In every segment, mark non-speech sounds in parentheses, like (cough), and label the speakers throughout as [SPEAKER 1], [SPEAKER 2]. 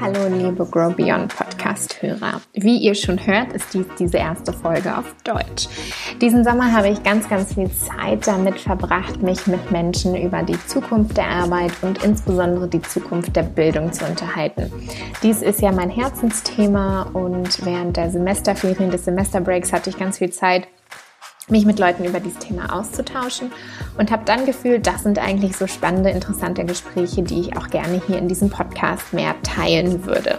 [SPEAKER 1] Hallo liebe Grow Beyond Podcast-Hörer. Wie ihr schon hört, ist dies diese erste Folge auf Deutsch. Diesen Sommer habe ich ganz, ganz viel Zeit damit verbracht, mich mit Menschen über die Zukunft der Arbeit und insbesondere die Zukunft der Bildung zu unterhalten. Dies ist ja mein Herzensthema und während der Semesterferien des Semesterbreaks hatte ich ganz viel Zeit, mich mit Leuten über dieses Thema auszutauschen und habe dann gefühlt, das sind eigentlich so spannende, interessante Gespräche, die ich auch gerne hier in diesem Podcast mehr teilen würde.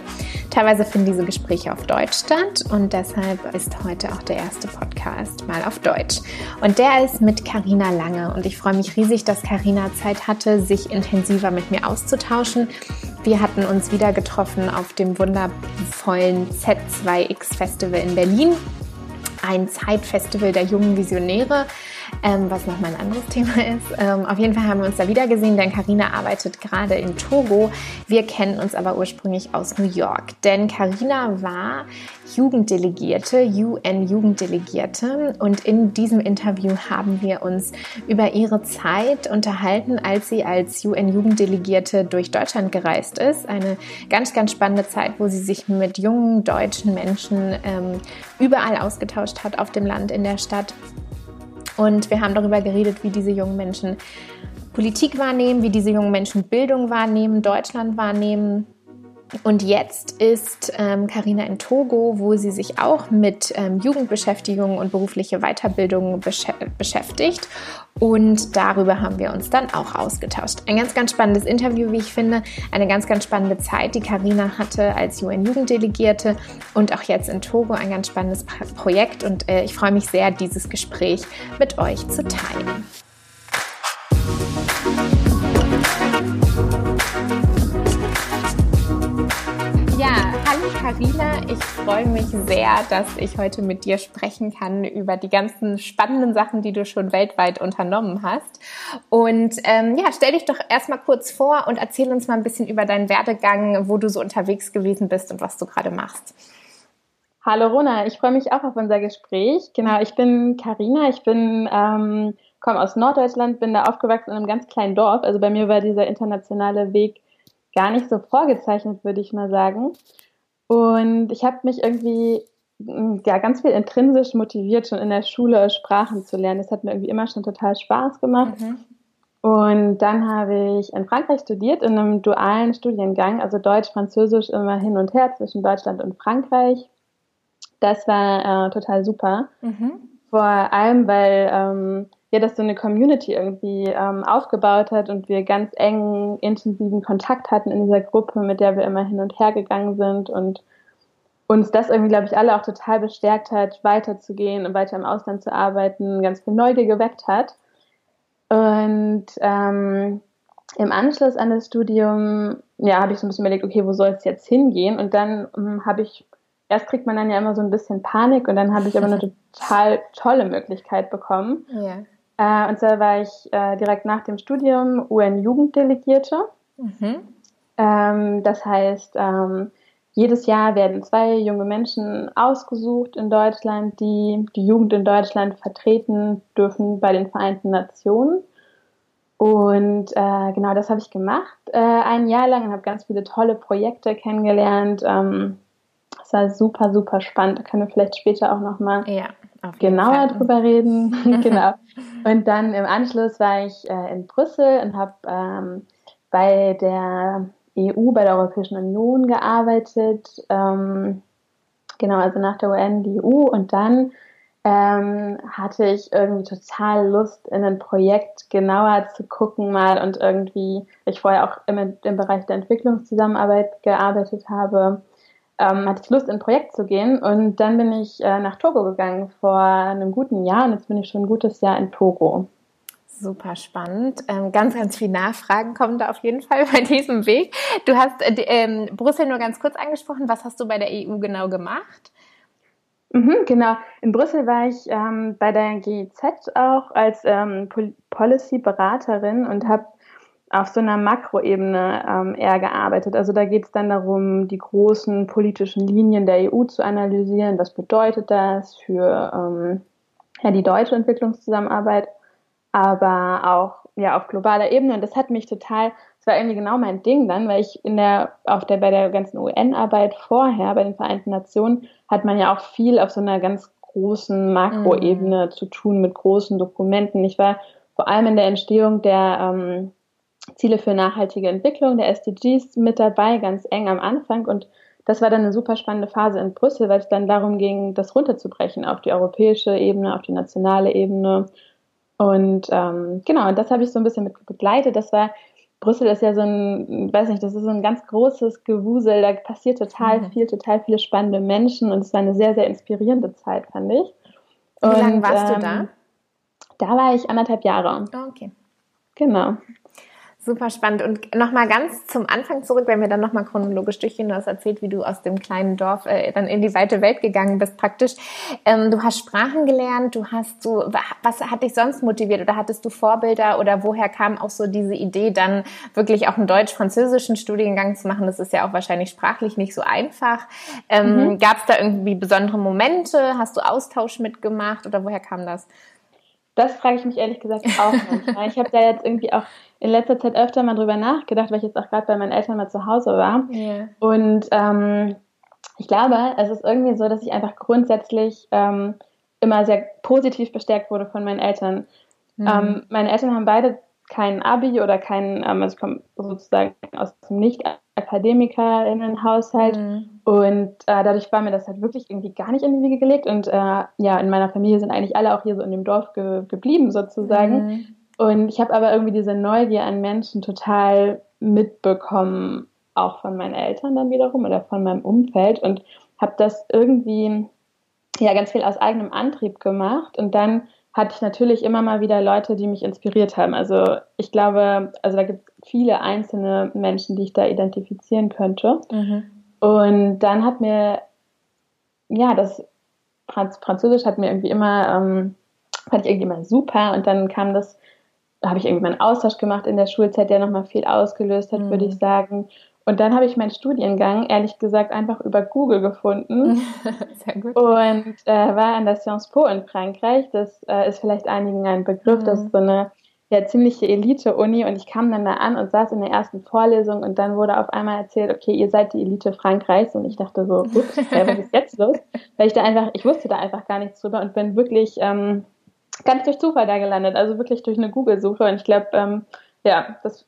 [SPEAKER 1] Teilweise finden diese Gespräche auf Deutsch statt und deshalb ist heute auch der erste Podcast mal auf Deutsch. Und der ist mit Karina Lange und ich freue mich riesig, dass Karina Zeit hatte, sich intensiver mit mir auszutauschen. Wir hatten uns wieder getroffen auf dem wundervollen Z2X Festival in Berlin ein Zeitfestival der jungen Visionäre, ähm, was nochmal ein anderes Thema (laughs) ist. Ähm, auf jeden Fall haben wir uns da wieder gesehen, denn Karina arbeitet gerade in Togo. Wir kennen uns aber ursprünglich aus New York, denn Karina war Jugenddelegierte, UN-Jugenddelegierte und in diesem Interview haben wir uns über ihre Zeit unterhalten, als sie als UN-Jugenddelegierte durch Deutschland gereist ist. Eine ganz, ganz spannende Zeit, wo sie sich mit jungen deutschen Menschen ähm, überall ausgetauscht hat, auf dem Land, in der Stadt. Und wir haben darüber geredet, wie diese jungen Menschen Politik wahrnehmen, wie diese jungen Menschen Bildung wahrnehmen, Deutschland wahrnehmen, und jetzt ist Karina ähm, in Togo, wo sie sich auch mit ähm, Jugendbeschäftigung und berufliche Weiterbildung besch beschäftigt. Und darüber haben wir uns dann auch ausgetauscht. Ein ganz, ganz spannendes Interview, wie ich finde. Eine ganz, ganz spannende Zeit, die Karina hatte als UN-Jugenddelegierte und auch jetzt in Togo ein ganz spannendes Projekt. Und äh, ich freue mich sehr, dieses Gespräch mit euch zu teilen. Karina, ich freue mich sehr, dass ich heute mit dir sprechen kann über die ganzen spannenden Sachen, die du schon weltweit unternommen hast. Und ähm, ja, stell dich doch erstmal kurz vor und erzähl uns mal ein bisschen über deinen Werdegang, wo du so unterwegs gewesen bist und was du gerade machst.
[SPEAKER 2] Hallo Rona, ich freue mich auch auf unser Gespräch. Genau, ich bin Karina, ich bin ähm, komme aus Norddeutschland, bin da aufgewachsen in einem ganz kleinen Dorf. Also bei mir war dieser internationale Weg gar nicht so vorgezeichnet, würde ich mal sagen. Und ich habe mich irgendwie mm, ja, ganz viel intrinsisch motiviert, schon in der Schule Sprachen zu lernen. Das hat mir irgendwie immer schon total Spaß gemacht. Mhm. Und dann habe ich in Frankreich studiert, in einem dualen Studiengang, also Deutsch, Französisch immer hin und her zwischen Deutschland und Frankreich. Das war äh, total super. Mhm. Vor allem, weil ähm, ja, das so eine Community irgendwie ähm, aufgebaut hat und wir ganz engen, intensiven Kontakt hatten in dieser Gruppe, mit der wir immer hin und her gegangen sind und uns das irgendwie, glaube ich, alle auch total bestärkt hat, weiterzugehen und weiter im Ausland zu arbeiten, ganz viel Neugier geweckt hat. Und ähm, im Anschluss an das Studium, ja, habe ich so ein bisschen überlegt, okay, wo soll es jetzt hingehen? Und dann ähm, habe ich, erst kriegt man dann ja immer so ein bisschen Panik und dann habe ich aber eine (laughs) total tolle Möglichkeit bekommen. Ja. Äh, und zwar war ich äh, direkt nach dem Studium UN-Jugenddelegierte. Mhm. Ähm, das heißt, ähm, jedes Jahr werden zwei junge Menschen ausgesucht in Deutschland, die die Jugend in Deutschland vertreten dürfen bei den Vereinten Nationen. Und äh, genau das habe ich gemacht, äh, ein Jahr lang und habe ganz viele tolle Projekte kennengelernt. Ähm, es war super, super spannend. Da können wir vielleicht später auch nochmal ja, genauer Fall. drüber reden. (laughs) genau. (laughs) Und dann im Anschluss war ich äh, in Brüssel und habe ähm, bei der EU, bei der Europäischen Union gearbeitet. Ähm, genau, also nach der UN die EU. Und dann ähm, hatte ich irgendwie total Lust, in ein Projekt genauer zu gucken mal und irgendwie, ich vorher auch im, im Bereich der Entwicklungszusammenarbeit gearbeitet habe, ähm, hatte ich Lust, in ein Projekt zu gehen. Und dann bin ich äh, nach Togo gegangen vor einem guten Jahr und jetzt bin ich schon ein gutes Jahr in Togo.
[SPEAKER 1] Super spannend. Ähm, ganz, ganz viele Nachfragen kommen da auf jeden Fall (laughs) bei diesem Weg. Du hast äh, ähm, Brüssel nur ganz kurz angesprochen. Was hast du bei der EU genau gemacht?
[SPEAKER 2] Mhm, genau. In Brüssel war ich ähm, bei der GIZ auch als ähm, Policy-Beraterin und habe auf so einer Makroebene ähm, eher gearbeitet. Also da geht es dann darum, die großen politischen Linien der EU zu analysieren. Was bedeutet das für ähm, ja, die deutsche Entwicklungszusammenarbeit? aber auch ja auf globaler Ebene. Und das hat mich total, das war irgendwie genau mein Ding dann, weil ich in der, auf der, bei der ganzen UN-Arbeit vorher, bei den Vereinten Nationen, hat man ja auch viel auf so einer ganz großen Makroebene mhm. zu tun mit großen Dokumenten. Ich war vor allem in der Entstehung der ähm, Ziele für nachhaltige Entwicklung, der SDGs, mit dabei, ganz eng am Anfang. Und das war dann eine super spannende Phase in Brüssel, weil es dann darum ging, das runterzubrechen auf die europäische Ebene, auf die nationale Ebene. Und ähm, genau, und das habe ich so ein bisschen mit begleitet. Das war, Brüssel ist ja so ein, weiß nicht, das ist so ein ganz großes Gewusel, da passiert total mhm. viel, total viele spannende Menschen und es war eine sehr, sehr inspirierende Zeit, fand ich.
[SPEAKER 1] Wie lange warst ähm, du da?
[SPEAKER 2] Da war ich anderthalb Jahre.
[SPEAKER 1] Oh, okay.
[SPEAKER 2] Genau.
[SPEAKER 1] Super spannend. Und nochmal ganz zum Anfang zurück, wenn wir dann nochmal chronologisch durchgehen. Du hast erzählt, wie du aus dem kleinen Dorf äh, dann in die weite Welt gegangen bist, praktisch. Ähm, du hast Sprachen gelernt, du hast so, was hat dich sonst motiviert oder hattest du Vorbilder oder woher kam auch so diese Idee, dann wirklich auch einen deutsch-französischen Studiengang zu machen? Das ist ja auch wahrscheinlich sprachlich nicht so einfach. Ähm, mhm. Gab es da irgendwie besondere Momente? Hast du Austausch mitgemacht oder woher kam das?
[SPEAKER 2] Das frage ich mich ehrlich gesagt auch manchmal. ich habe da jetzt irgendwie auch in letzter Zeit öfter mal drüber nachgedacht, weil ich jetzt auch gerade bei meinen Eltern mal zu Hause war. Yeah. Und ähm, ich glaube, es ist irgendwie so, dass ich einfach grundsätzlich ähm, immer sehr positiv bestärkt wurde von meinen Eltern. Mhm. Ähm, meine Eltern haben beide kein Abi oder kein, ähm, also ich komme sozusagen aus dem Nicht-AkademikerInnen-Haushalt mhm. und äh, dadurch war mir das halt wirklich irgendwie gar nicht in die Wiege gelegt und äh, ja, in meiner Familie sind eigentlich alle auch hier so in dem Dorf ge geblieben sozusagen. Mhm. Und ich habe aber irgendwie diese Neugier an Menschen total mitbekommen, auch von meinen Eltern dann wiederum oder von meinem Umfeld und habe das irgendwie ja ganz viel aus eigenem Antrieb gemacht und dann hatte ich natürlich immer mal wieder Leute, die mich inspiriert haben. Also ich glaube, also da gibt es viele einzelne Menschen, die ich da identifizieren könnte. Mhm. Und dann hat mir, ja, das Franz Französisch hat mir irgendwie immer, ähm, fand ich irgendwie immer super. Und dann kam das, da habe ich irgendwie meinen Austausch gemacht in der Schulzeit, der nochmal viel ausgelöst hat, mhm. würde ich sagen. Und dann habe ich meinen Studiengang, ehrlich gesagt, einfach über Google gefunden. (laughs) Sehr gut. Und äh, war an der Sciences Po in Frankreich. Das äh, ist vielleicht einigen ein Begriff. Mhm. Das ist so eine ja, ziemliche Elite-Uni. Und ich kam dann da an und saß in der ersten Vorlesung und dann wurde auf einmal erzählt, okay, ihr seid die Elite Frankreichs. Und ich dachte so, ups, was ist jetzt los? (laughs) Weil ich da einfach, ich wusste da einfach gar nichts drüber und bin wirklich ähm, ganz durch Zufall da gelandet. Also wirklich durch eine Google-Suche. Und ich glaube, ähm, ja, das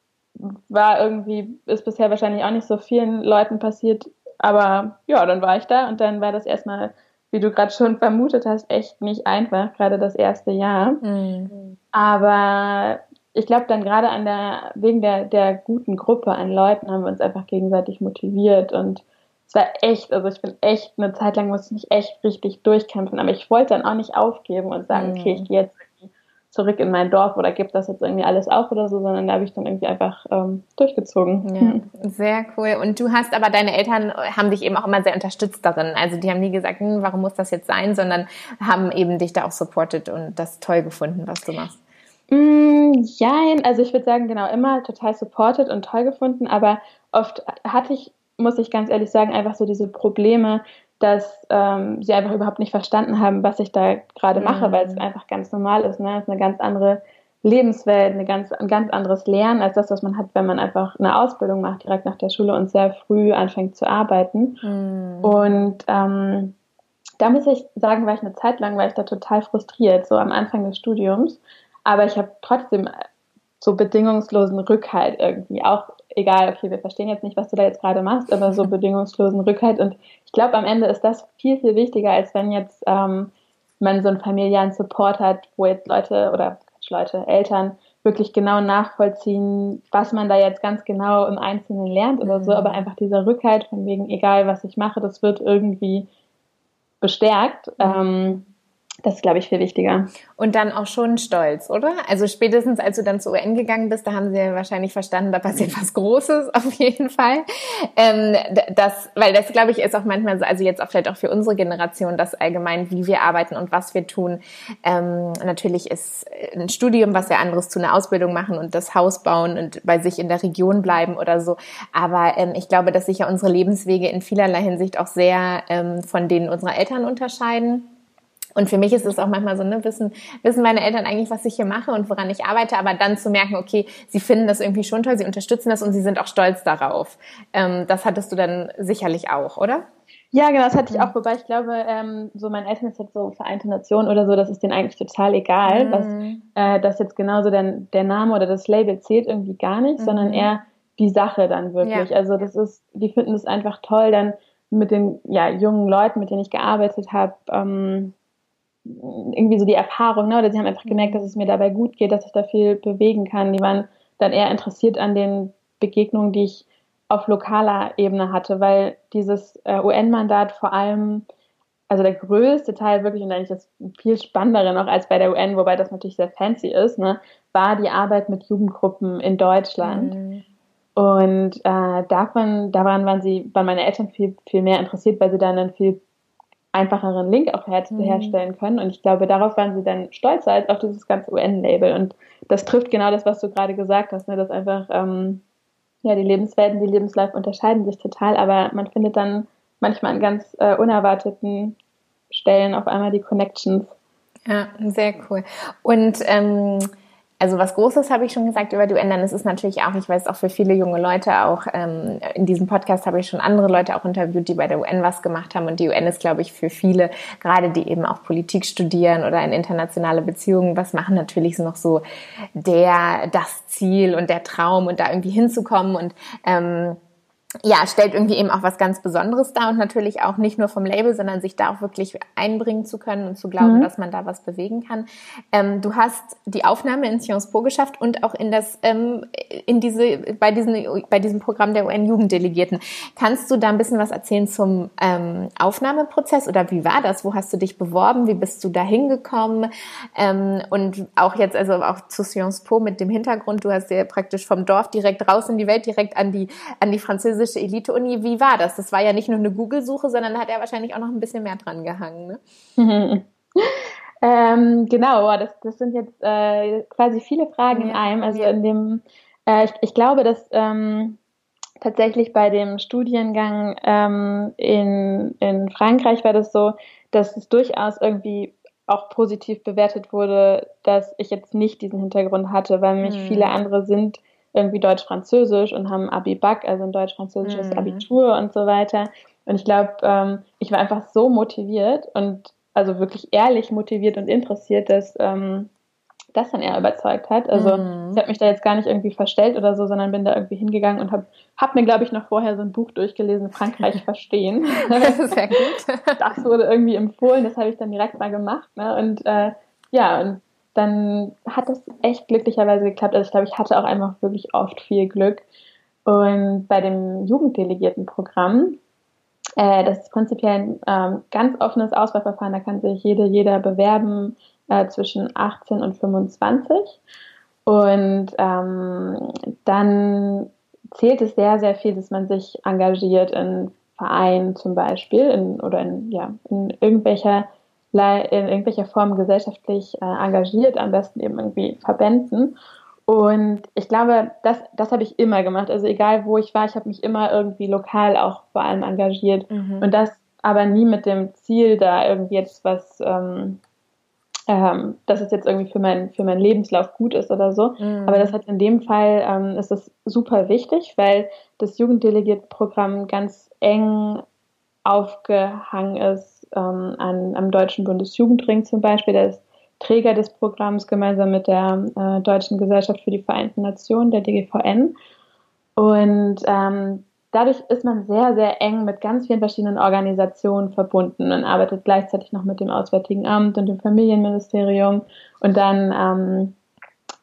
[SPEAKER 2] war irgendwie, ist bisher wahrscheinlich auch nicht so vielen Leuten passiert. Aber ja, dann war ich da und dann war das erstmal, wie du gerade schon vermutet hast, echt nicht einfach, gerade das erste Jahr. Mhm. Aber ich glaube dann gerade an der, wegen der, der guten Gruppe an Leuten haben wir uns einfach gegenseitig motiviert und es war echt, also ich bin echt, eine Zeit lang musste ich mich echt richtig durchkämpfen, aber ich wollte dann auch nicht aufgeben und sagen, mhm. okay, ich gehe jetzt zurück in mein Dorf oder gebe das jetzt irgendwie alles auf oder so, sondern da habe ich dann irgendwie einfach ähm, durchgezogen.
[SPEAKER 1] Ja, sehr cool. Und du hast aber deine Eltern haben dich eben auch immer sehr unterstützt darin. Also die haben nie gesagt, hm, warum muss das jetzt sein, sondern haben eben dich da auch supportet und das toll gefunden, was du machst.
[SPEAKER 2] Mm, ja, also ich würde sagen, genau, immer total supported und toll gefunden, aber oft hatte ich, muss ich ganz ehrlich sagen, einfach so diese Probleme, dass ähm, sie einfach überhaupt nicht verstanden haben, was ich da gerade mache, mhm. weil es einfach ganz normal ist. Ne? Es ist eine ganz andere Lebenswelt, eine ganz, ein ganz anderes Lernen als das, was man hat, wenn man einfach eine Ausbildung macht, direkt nach der Schule und sehr früh anfängt zu arbeiten. Mhm. Und ähm, da muss ich sagen, war ich eine Zeit lang, war ich da total frustriert, so am Anfang des Studiums. Aber ich habe trotzdem so bedingungslosen Rückhalt irgendwie, auch egal, okay, wir verstehen jetzt nicht, was du da jetzt gerade machst, aber so (laughs) bedingungslosen Rückhalt. Und ich glaube, am Ende ist das viel, viel wichtiger, als wenn jetzt ähm, man so einen familiären Support hat, wo jetzt Leute oder Leute, Eltern wirklich genau nachvollziehen, was man da jetzt ganz genau im Einzelnen lernt oder so, mhm. aber einfach dieser Rückhalt von wegen, egal was ich mache, das wird irgendwie bestärkt. Mhm. Ähm, das ist, glaube ich, viel wichtiger.
[SPEAKER 1] Und dann auch schon stolz, oder? Also spätestens, als du dann zu UN gegangen bist, da haben sie ja wahrscheinlich verstanden, da passiert was Großes (laughs) auf jeden Fall. Ähm, das, weil das, glaube ich, ist auch manchmal so, also jetzt auch vielleicht auch für unsere Generation, das allgemein, wie wir arbeiten und was wir tun. Ähm, natürlich ist ein Studium was ja anderes zu einer Ausbildung machen und das Haus bauen und bei sich in der Region bleiben oder so. Aber ähm, ich glaube, dass sich ja unsere Lebenswege in vielerlei Hinsicht auch sehr ähm, von denen unserer Eltern unterscheiden Und für mich ist es auch manchmal so, ne, wissen, wissen meine Eltern eigentlich, was ich hier mache und woran ich arbeite, aber dann zu merken, okay, sie finden das irgendwie schon toll, sie unterstützen das und sie sind auch stolz darauf. Ähm, das hattest du dann sicherlich auch, oder?
[SPEAKER 2] Ja, genau, das hatte ich auch, wobei ich glaube, ähm, so mein Eltern ist jetzt so Vereinte Nation oder so, das ist denen eigentlich total egal, mhm. was, äh, dass jetzt genauso der, der Name oder das Label zählt irgendwie gar nicht, mhm. sondern eher die Sache dann wirklich. Ja. Also das ist, die finden es einfach toll, dann mit den ja, jungen Leuten, mit denen ich gearbeitet habe, ähm, irgendwie so die Erfahrung, ne? oder sie haben einfach gemerkt, dass es mir dabei gut geht, dass ich da viel bewegen kann. Die waren dann eher interessiert an den Begegnungen, die ich auf lokaler Ebene hatte, weil dieses äh, UN-Mandat vor allem, also der größte Teil wirklich und eigentlich das viel spannendere noch als bei der UN, wobei das natürlich sehr fancy ist, ne, war die Arbeit mit Jugendgruppen in Deutschland. Mhm. Und äh, davon, daran waren sie, waren meine Eltern viel, viel mehr interessiert, weil sie dann einen viel einfacheren Link auch her mhm. herstellen können. Und ich glaube, darauf waren sie dann stolzer als auf dieses ganze UN-Label. Und das trifft genau das, was du gerade gesagt hast, ne, dass einfach ähm, ja, die Lebenswelten, die Lebensläufe unterscheiden sich total, aber man findet dann manchmal an ganz äh, unerwarteten Stellen auf einmal die Connections.
[SPEAKER 1] Ja, sehr cool. Und ähm, also was Großes habe ich schon gesagt über die UN, dann ist es natürlich auch, ich weiß auch für viele junge Leute auch, ähm, in diesem Podcast habe ich schon andere Leute auch interviewt, die bei der UN was gemacht haben. Und die UN ist, glaube ich, für viele, gerade die eben auch Politik studieren oder in internationale Beziehungen was machen, natürlich noch so der, das Ziel und der Traum und da irgendwie hinzukommen. Und ähm, ja, stellt irgendwie eben auch was ganz Besonderes dar und natürlich auch nicht nur vom Label, sondern sich da auch wirklich einbringen zu können und zu glauben, mhm. dass man da was bewegen kann. Ähm, du hast die Aufnahme in Sciences Po geschafft und auch in das, ähm, in diese, bei diesen, bei diesem Programm der UN-Jugenddelegierten. Kannst du da ein bisschen was erzählen zum ähm, Aufnahmeprozess oder wie war das? Wo hast du dich beworben? Wie bist du da hingekommen? Ähm, und auch jetzt, also auch zu Sciences Po mit dem Hintergrund, du hast ja praktisch vom Dorf direkt raus in die Welt, direkt an die, an die französische französische Elite-Uni. Wie war das? Das war ja nicht nur eine Google-Suche, sondern da hat er wahrscheinlich auch noch ein bisschen mehr dran gehangen.
[SPEAKER 2] Ne? (laughs) ähm, genau, das, das sind jetzt äh, quasi viele Fragen ja. in einem. Also in dem, äh, ich, ich, glaube, dass ähm, tatsächlich bei dem Studiengang ähm, in, in Frankreich war das so, dass es durchaus irgendwie auch positiv bewertet wurde, dass ich jetzt nicht diesen Hintergrund hatte, weil mich hm. viele andere sind irgendwie Deutsch-Französisch und haben Abi-Bac, also ein deutsch-französisches mhm. Abitur und so weiter. Und ich glaube, ähm, ich war einfach so motiviert und also wirklich ehrlich motiviert und interessiert, dass ähm, das dann eher überzeugt hat. Also mhm. ich habe mich da jetzt gar nicht irgendwie verstellt oder so, sondern bin da irgendwie hingegangen und habe hab mir, glaube ich, noch vorher so ein Buch durchgelesen, Frankreich (laughs) verstehen. das ist sehr gut. das wurde irgendwie empfohlen, das habe ich dann direkt mal gemacht. Ne? Und äh, ja, und dann hat das echt glücklicherweise geklappt. Also ich glaube, ich hatte auch einfach wirklich oft viel Glück. Und bei dem Jugenddelegiertenprogramm, äh, das ist prinzipiell ein ähm, ganz offenes Auswahlverfahren, da kann sich jede, jeder bewerben äh, zwischen 18 und 25. Und ähm, dann zählt es sehr, sehr viel, dass man sich engagiert in Vereinen zum Beispiel in, oder in, ja, in irgendwelcher in irgendwelcher Form gesellschaftlich äh, engagiert, am besten eben irgendwie Verbänden. Und ich glaube, das, das habe ich immer gemacht. Also egal wo ich war, ich habe mich immer irgendwie lokal auch vor allem engagiert. Mhm. Und das aber nie mit dem Ziel, da irgendwie jetzt was, ähm, ähm, dass es jetzt irgendwie für, mein, für meinen Lebenslauf gut ist oder so. Mhm. Aber das hat in dem Fall, ähm, ist das super wichtig, weil das Jugenddelegiertenprogramm ganz eng aufgehangen ist ähm, an, am Deutschen Bundesjugendring zum Beispiel. Der ist Träger des Programms gemeinsam mit der äh, Deutschen Gesellschaft für die Vereinten Nationen, der DGVN. Und ähm, dadurch ist man sehr, sehr eng mit ganz vielen verschiedenen Organisationen verbunden und arbeitet gleichzeitig noch mit dem Auswärtigen Amt und dem Familienministerium. Und dann ähm,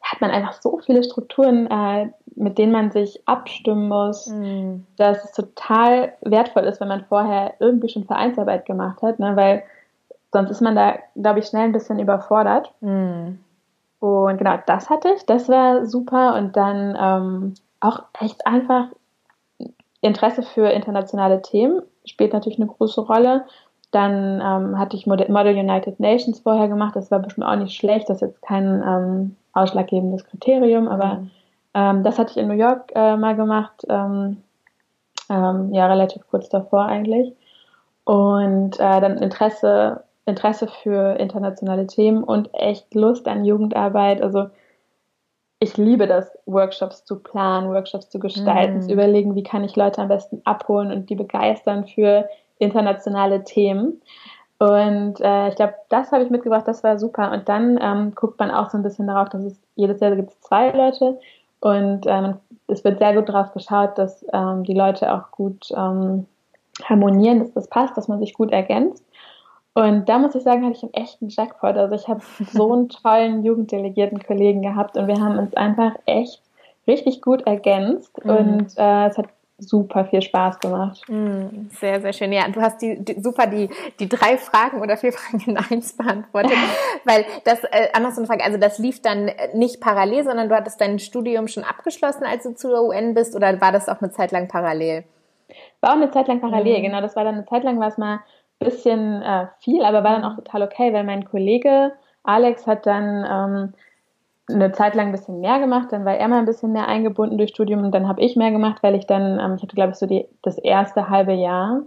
[SPEAKER 2] hat man einfach so viele Strukturen, äh, mit denen man sich abstimmen muss, mhm. dass es total wertvoll ist, wenn man vorher irgendwie schon Vereinsarbeit gemacht hat, ne? weil sonst ist man da, glaube ich, schnell ein bisschen überfordert. Mhm. Und genau, das hatte ich, das war super. Und dann ähm, auch echt einfach Interesse für internationale Themen spielt natürlich eine große Rolle. Dann ähm, hatte ich Model United Nations vorher gemacht, das war bestimmt auch nicht schlecht, das ist jetzt kein ähm, ausschlaggebendes Kriterium, aber mhm. Ähm, das hatte ich in New York äh, mal gemacht, ähm, ähm, ja, relativ kurz davor eigentlich. Und äh, dann Interesse Interesse für internationale Themen und echt Lust an Jugendarbeit. Also ich liebe das, Workshops zu planen, Workshops zu gestalten, mm. zu überlegen, wie kann ich Leute am besten abholen und die begeistern für internationale Themen. Und äh, ich glaube, das habe ich mitgebracht, das war super. Und dann ähm, guckt man auch so ein bisschen darauf, dass es jedes Jahr gibt es zwei Leute und ähm, es wird sehr gut darauf geschaut, dass ähm, die Leute auch gut ähm, harmonieren, dass das passt, dass man sich gut ergänzt. Und da muss ich sagen, hatte ich einen echten Jackpot. Also ich habe (laughs) so einen tollen jugenddelegierten Kollegen gehabt und wir haben uns einfach echt richtig gut ergänzt mhm. und äh, es hat super viel Spaß gemacht.
[SPEAKER 1] Mhm, sehr, sehr schön. Ja, du hast die, die, super die, die drei Fragen oder vier (laughs) Fragen in eins beantwortet, (laughs) weil das, äh, andersrum Frage, also das lief dann nicht parallel, sondern du hattest dein Studium schon abgeschlossen, als du zur UN bist oder war das auch eine Zeit lang parallel?
[SPEAKER 2] War auch eine Zeit lang parallel, mhm. genau. Das war dann eine Zeit lang, war es mal bisschen äh, viel, aber war dann auch total okay, weil mein Kollege Alex hat dann ähm, eine Zeit lang ein bisschen mehr gemacht, dann war er mal ein bisschen mehr eingebunden durch Studium und dann habe ich mehr gemacht, weil ich dann, ähm, ich hatte glaube ich so die, das erste halbe Jahr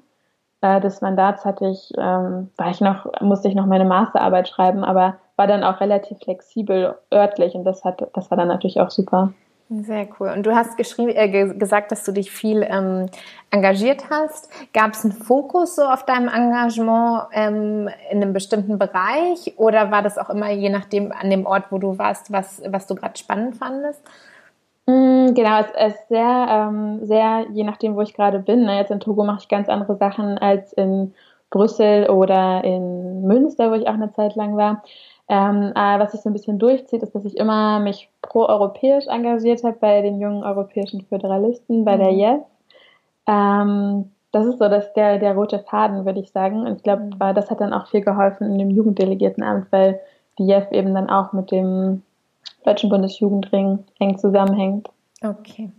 [SPEAKER 2] äh, des Mandats hatte ich, ähm, war ich noch, musste ich noch meine Masterarbeit schreiben, aber war dann auch relativ flexibel örtlich und das hat, das war dann natürlich auch super.
[SPEAKER 1] Sehr cool. Und du hast geschrieben, äh, gesagt, dass du dich viel ähm, engagiert hast. Gab es einen Fokus so auf deinem Engagement ähm, in einem bestimmten Bereich oder war das auch immer je nachdem an dem Ort, wo du warst, was, was du gerade spannend fandest?
[SPEAKER 2] Mm, genau, es ist sehr, ähm, sehr je nachdem, wo ich gerade bin. Ne? Jetzt in Togo mache ich ganz andere Sachen als in Brüssel oder in Münster, wo ich auch eine Zeit lang war. Ähm, äh, was sich so ein bisschen durchzieht, ist, dass ich immer mich pro-europäisch engagiert habe bei den jungen europäischen Föderalisten, bei mhm. der JEF. Ähm, das ist so dass der, der rote Faden, würde ich sagen. Und ich glaube, mhm. das hat dann auch viel geholfen in dem Jugenddelegiertenamt, weil die JEF eben dann auch mit dem Deutschen Bundesjugendring eng zusammenhängt.
[SPEAKER 1] Okay.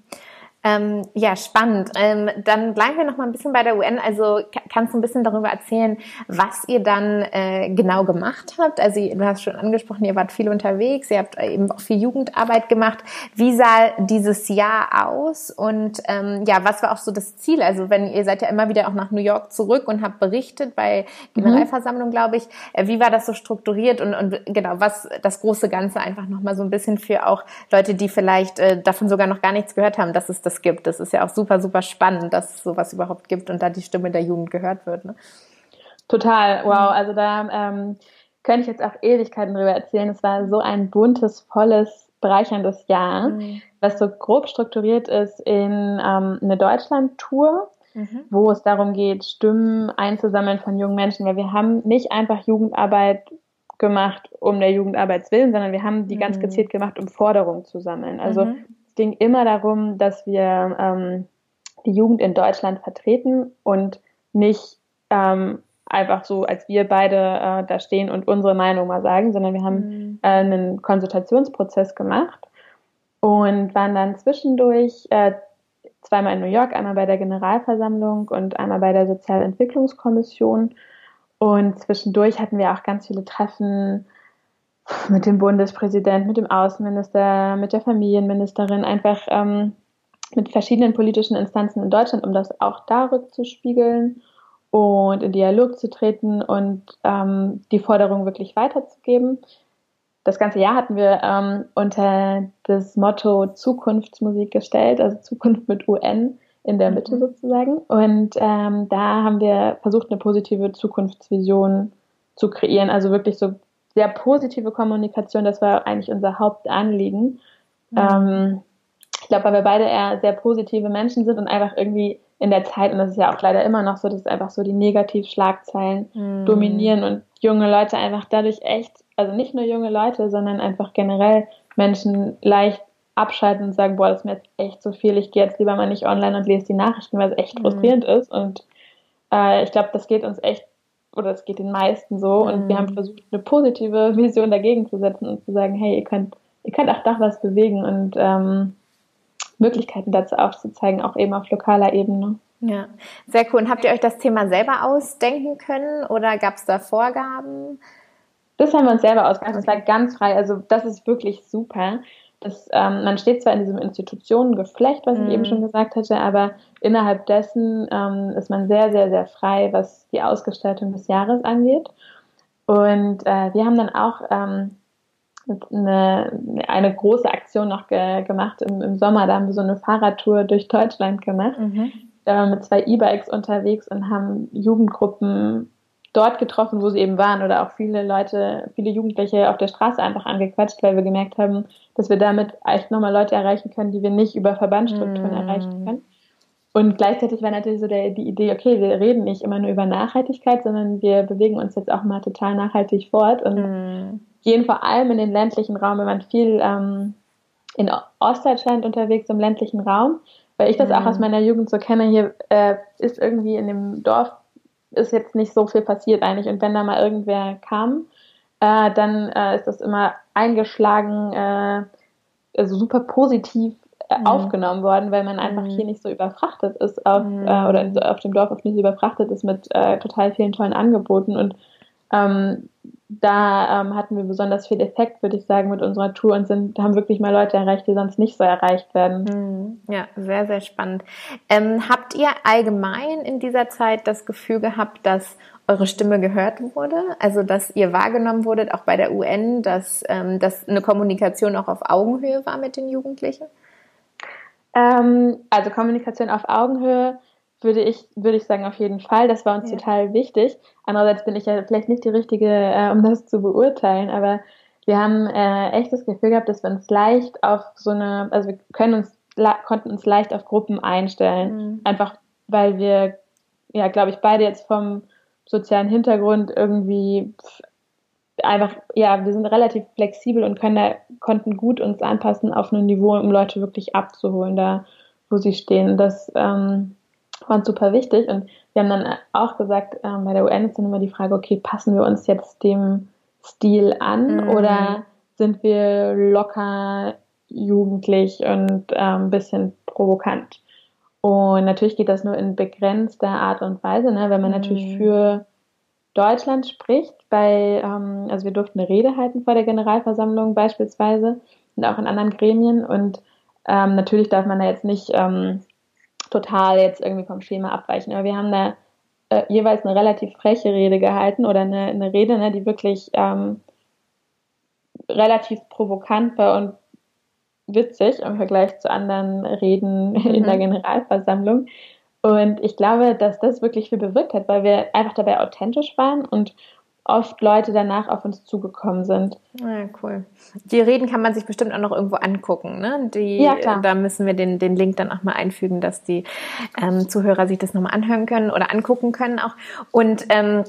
[SPEAKER 1] Ähm, ja, spannend. Ähm, dann bleiben wir noch mal ein bisschen bei der UN. Also kannst du ein bisschen darüber erzählen, was ihr dann äh, genau gemacht habt? Also du hast schon angesprochen, ihr wart viel unterwegs, ihr habt eben auch viel Jugendarbeit gemacht. Wie sah dieses Jahr aus? Und ähm, ja, was war auch so das Ziel? Also wenn ihr seid ja immer wieder auch nach New York zurück und habt berichtet bei Generalversammlung, mhm. glaube ich. Äh, wie war das so strukturiert und, und genau was das große Ganze einfach noch mal so ein bisschen für auch Leute, die vielleicht äh, davon sogar noch gar nichts gehört haben, dass es das gibt. Das ist ja auch super, super spannend, dass es sowas überhaupt gibt und da die Stimme der Jugend gehört wird. Ne?
[SPEAKER 2] Total, wow. Also da ähm, könnte ich jetzt auch Ewigkeiten drüber erzählen. Es war so ein buntes, volles, bereicherndes Jahr, mhm. was so grob strukturiert ist in ähm, eine Deutschland-Tour. Mhm. wo es darum geht, Stimmen einzusammeln von jungen Menschen, weil wir haben nicht einfach Jugendarbeit gemacht um der Jugendarbeit willen, sondern wir haben die mhm. ganz gezielt gemacht, um Forderungen zu sammeln. Also mhm ging immer darum, dass wir ähm, die Jugend in Deutschland vertreten und nicht ähm, einfach so, als wir beide äh, da stehen und unsere Meinung mal sagen, sondern wir haben mhm. äh, einen Konsultationsprozess gemacht und waren dann zwischendurch äh, zweimal in New York, einmal bei der Generalversammlung und einmal bei der Sozialentwicklungskommission. Und zwischendurch hatten wir auch ganz viele Treffen mit dem Bundespräsidenten, mit dem Außenminister, mit der Familienministerin, einfach ähm, mit verschiedenen politischen Instanzen in Deutschland, um das auch da rückzuspiegeln und in Dialog zu treten und ähm, die Forderung wirklich weiterzugeben. Das ganze Jahr hatten wir ähm, unter das Motto Zukunftsmusik gestellt, also Zukunft mit UN in der Mitte mhm. sozusagen. Und ähm, da haben wir versucht, eine positive Zukunftsvision zu kreieren, also wirklich so sehr positive Kommunikation, das war eigentlich unser Hauptanliegen. Mhm. Ähm, ich glaube, weil wir beide eher sehr positive Menschen sind und einfach irgendwie in der Zeit, und das ist ja auch leider immer noch so, dass einfach so die Negativschlagzeilen mhm. dominieren und junge Leute einfach dadurch echt, also nicht nur junge Leute, sondern einfach generell Menschen leicht abschalten und sagen, boah, das ist mir jetzt echt zu viel, ich gehe jetzt lieber mal nicht online und lese die Nachrichten, weil es echt mhm. frustrierend ist. Und äh, ich glaube, das geht uns echt oder es geht den meisten so. Und wir haben mhm. versucht, eine positive (laughs) Vision dagegen zu setzen und zu sagen, hey, ihr könnt, ihr könnt auch da was bewegen und ähm, Möglichkeiten dazu aufzuzeigen, auch eben auf lokaler Ebene.
[SPEAKER 1] Ja, sehr cool. Und habt ihr euch das Thema selber ausdenken können oder gab es da Vorgaben?
[SPEAKER 2] Das haben wir uns selber ausgedacht. Das war ganz frei. Also das ist wirklich super. Das, ähm, man steht zwar in diesem Institutionengeflecht, was mhm. ich eben mhm. schon gesagt hatte, aber innerhalb dessen ähm, ist man sehr, sehr, sehr frei, was die Ausgestaltung des Jahres angeht. Und äh, wir haben dann auch ähm, eine, eine große Aktion noch ge gemacht im, im Sommer. Da haben wir so eine Fahrradtour durch Deutschland gemacht. Mhm. Da waren wir mit zwei E-Bikes unterwegs und haben Jugendgruppen dort getroffen, wo sie eben waren oder auch viele Leute, viele Jugendliche auf der Straße einfach angequatscht, weil wir gemerkt haben, dass wir damit echt nochmal Leute erreichen können, die wir nicht über Verbandsstrukturen mm. erreichen können. Und gleichzeitig war natürlich so der, die Idee, okay, wir reden nicht immer nur über Nachhaltigkeit, sondern wir bewegen uns jetzt auch mal total nachhaltig fort und mm. gehen vor allem in den ländlichen Raum. Wir waren viel ähm, in Ostdeutschland unterwegs, im ländlichen Raum, weil ich das mm. auch aus meiner Jugend so kenne. Hier äh, ist irgendwie in dem Dorf ist jetzt nicht so viel passiert eigentlich. Und wenn da mal irgendwer kam, äh, dann äh, ist das immer eingeschlagen, äh, also super positiv äh, mhm. aufgenommen worden, weil man einfach mhm. hier nicht so überfrachtet ist auf, mhm. äh, oder auf dem Dorf auf nicht so überfrachtet ist mit äh, total vielen tollen Angeboten und ähm, da ähm, hatten wir besonders viel Effekt, würde ich sagen, mit unserer Tour und sind, haben wirklich mal Leute erreicht, die sonst nicht so erreicht werden.
[SPEAKER 1] Hm, ja, sehr, sehr spannend. Ähm, habt ihr allgemein in dieser Zeit das Gefühl gehabt, dass eure Stimme gehört wurde? Also, dass ihr wahrgenommen wurdet, auch bei der UN, dass, ähm, dass eine Kommunikation auch auf Augenhöhe war mit den Jugendlichen?
[SPEAKER 2] Ähm, also Kommunikation auf Augenhöhe würde ich, würde ich sagen, auf jeden Fall. Das war uns ja. total wichtig. Andererseits bin ich ja vielleicht nicht die Richtige, äh, um das zu beurteilen, aber wir haben äh, echt das Gefühl gehabt, dass wir uns leicht auf so eine, also wir können uns, konnten uns leicht auf Gruppen einstellen. Mhm. Einfach weil wir, ja, glaube ich, beide jetzt vom sozialen Hintergrund irgendwie einfach, ja, wir sind relativ flexibel und können da, konnten gut uns anpassen auf ein Niveau, um Leute wirklich abzuholen, da wo sie stehen. Das ähm, war super wichtig. Und wir haben dann auch gesagt, ähm, bei der UN ist dann immer die Frage, okay, passen wir uns jetzt dem Stil an mhm. oder sind wir locker jugendlich und äh, ein bisschen provokant? Und natürlich geht das nur in begrenzter Art und Weise, ne? wenn man mhm. natürlich für Deutschland spricht, bei, ähm, also wir durften eine Rede halten vor der Generalversammlung beispielsweise und auch in anderen Gremien und ähm, natürlich darf man da jetzt nicht ähm, total jetzt irgendwie vom Schema abweichen. Aber wir haben da äh, jeweils eine relativ freche Rede gehalten oder eine, eine Rede, ne, die wirklich ähm, relativ provokant war und witzig im Vergleich zu anderen Reden mhm. in der Generalversammlung. Und ich glaube, dass das wirklich viel bewirkt hat, weil wir einfach dabei authentisch waren und oft Leute danach auf uns zugekommen sind.
[SPEAKER 1] Ja, cool. Die Reden kann man sich bestimmt auch noch irgendwo angucken. Ne? Die, ja, klar. Da müssen wir den, den Link dann auch mal einfügen, dass die ähm, Zuhörer sich das nochmal anhören können oder angucken können auch. Und ähm,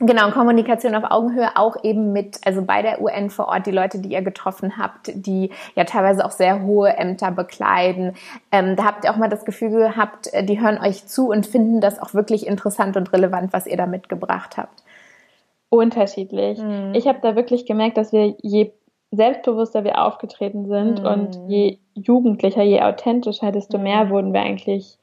[SPEAKER 1] Genau, Kommunikation auf Augenhöhe auch eben mit, also bei der UN vor Ort, die Leute, die ihr getroffen habt, die ja teilweise auch sehr hohe Ämter bekleiden. Ähm, da habt ihr auch mal das Gefühl gehabt, äh, die hören euch zu und finden das auch wirklich interessant und relevant, was ihr da mitgebracht habt
[SPEAKER 2] unterschiedlich. Mhm. Ich habe da wirklich gemerkt, dass wir je selbstbewusster wir aufgetreten sind mhm. und je jugendlicher, je authentischer, desto mehr mhm. wurden wir eigentlich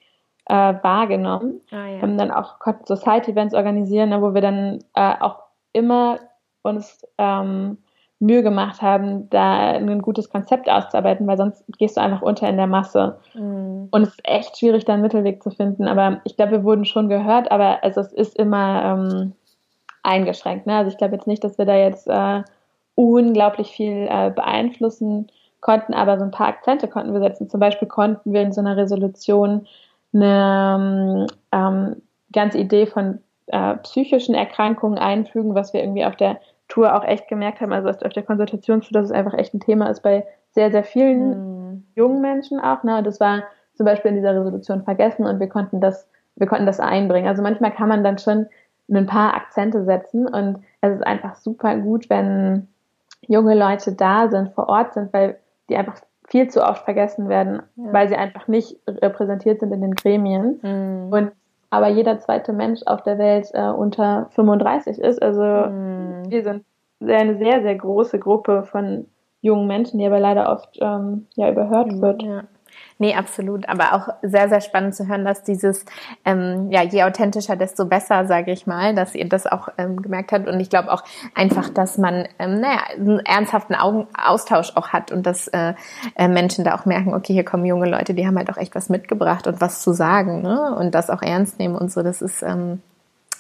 [SPEAKER 2] äh, wahrgenommen. Ah, ja. Haben dann auch Society-Events organisieren, ne, wo wir dann äh, auch immer uns ähm, Mühe gemacht haben, da ein gutes Konzept auszuarbeiten, weil sonst gehst du einfach unter in der Masse. Mhm. Und es ist echt schwierig, da einen Mittelweg zu finden. Aber ich glaube, wir wurden schon gehört, aber also es ist immer ähm, eingeschränkt. Ne? Also ich glaube jetzt nicht, dass wir da jetzt äh, unglaublich viel äh, beeinflussen konnten, aber so ein paar Akzente konnten wir setzen. Zum Beispiel konnten wir in so einer Resolution eine ähm, ganze Idee von äh, psychischen Erkrankungen einfügen, was wir irgendwie auf der Tour auch echt gemerkt haben, also auf der Konsultationstour, dass es einfach echt ein Thema ist bei sehr, sehr vielen mhm. jungen Menschen auch. Ne? Und das war zum Beispiel in dieser Resolution vergessen und wir konnten das, wir konnten das einbringen. Also manchmal kann man dann schon ein paar Akzente setzen. Und es ist einfach super gut, wenn junge Leute da sind, vor Ort sind, weil die einfach viel zu oft vergessen werden, ja. weil sie einfach nicht repräsentiert sind in den Gremien. Mhm. Und aber jeder zweite Mensch auf der Welt äh, unter 35 ist. Also mhm. wir sind eine sehr, sehr große Gruppe von jungen Menschen, die aber leider oft ähm, ja, überhört mhm, wird.
[SPEAKER 1] Ja. Nee, absolut. Aber auch sehr, sehr spannend zu hören, dass dieses, ähm, ja, je authentischer, desto besser, sage ich mal, dass ihr das auch ähm, gemerkt habt. Und ich glaube auch einfach, dass man, ähm, naja, einen ernsthaften Augen Austausch auch hat und dass äh, äh, Menschen da auch merken, okay, hier kommen junge Leute, die haben halt auch echt was mitgebracht und was zu sagen, ne? Und das auch ernst nehmen und so. Das ist, ähm,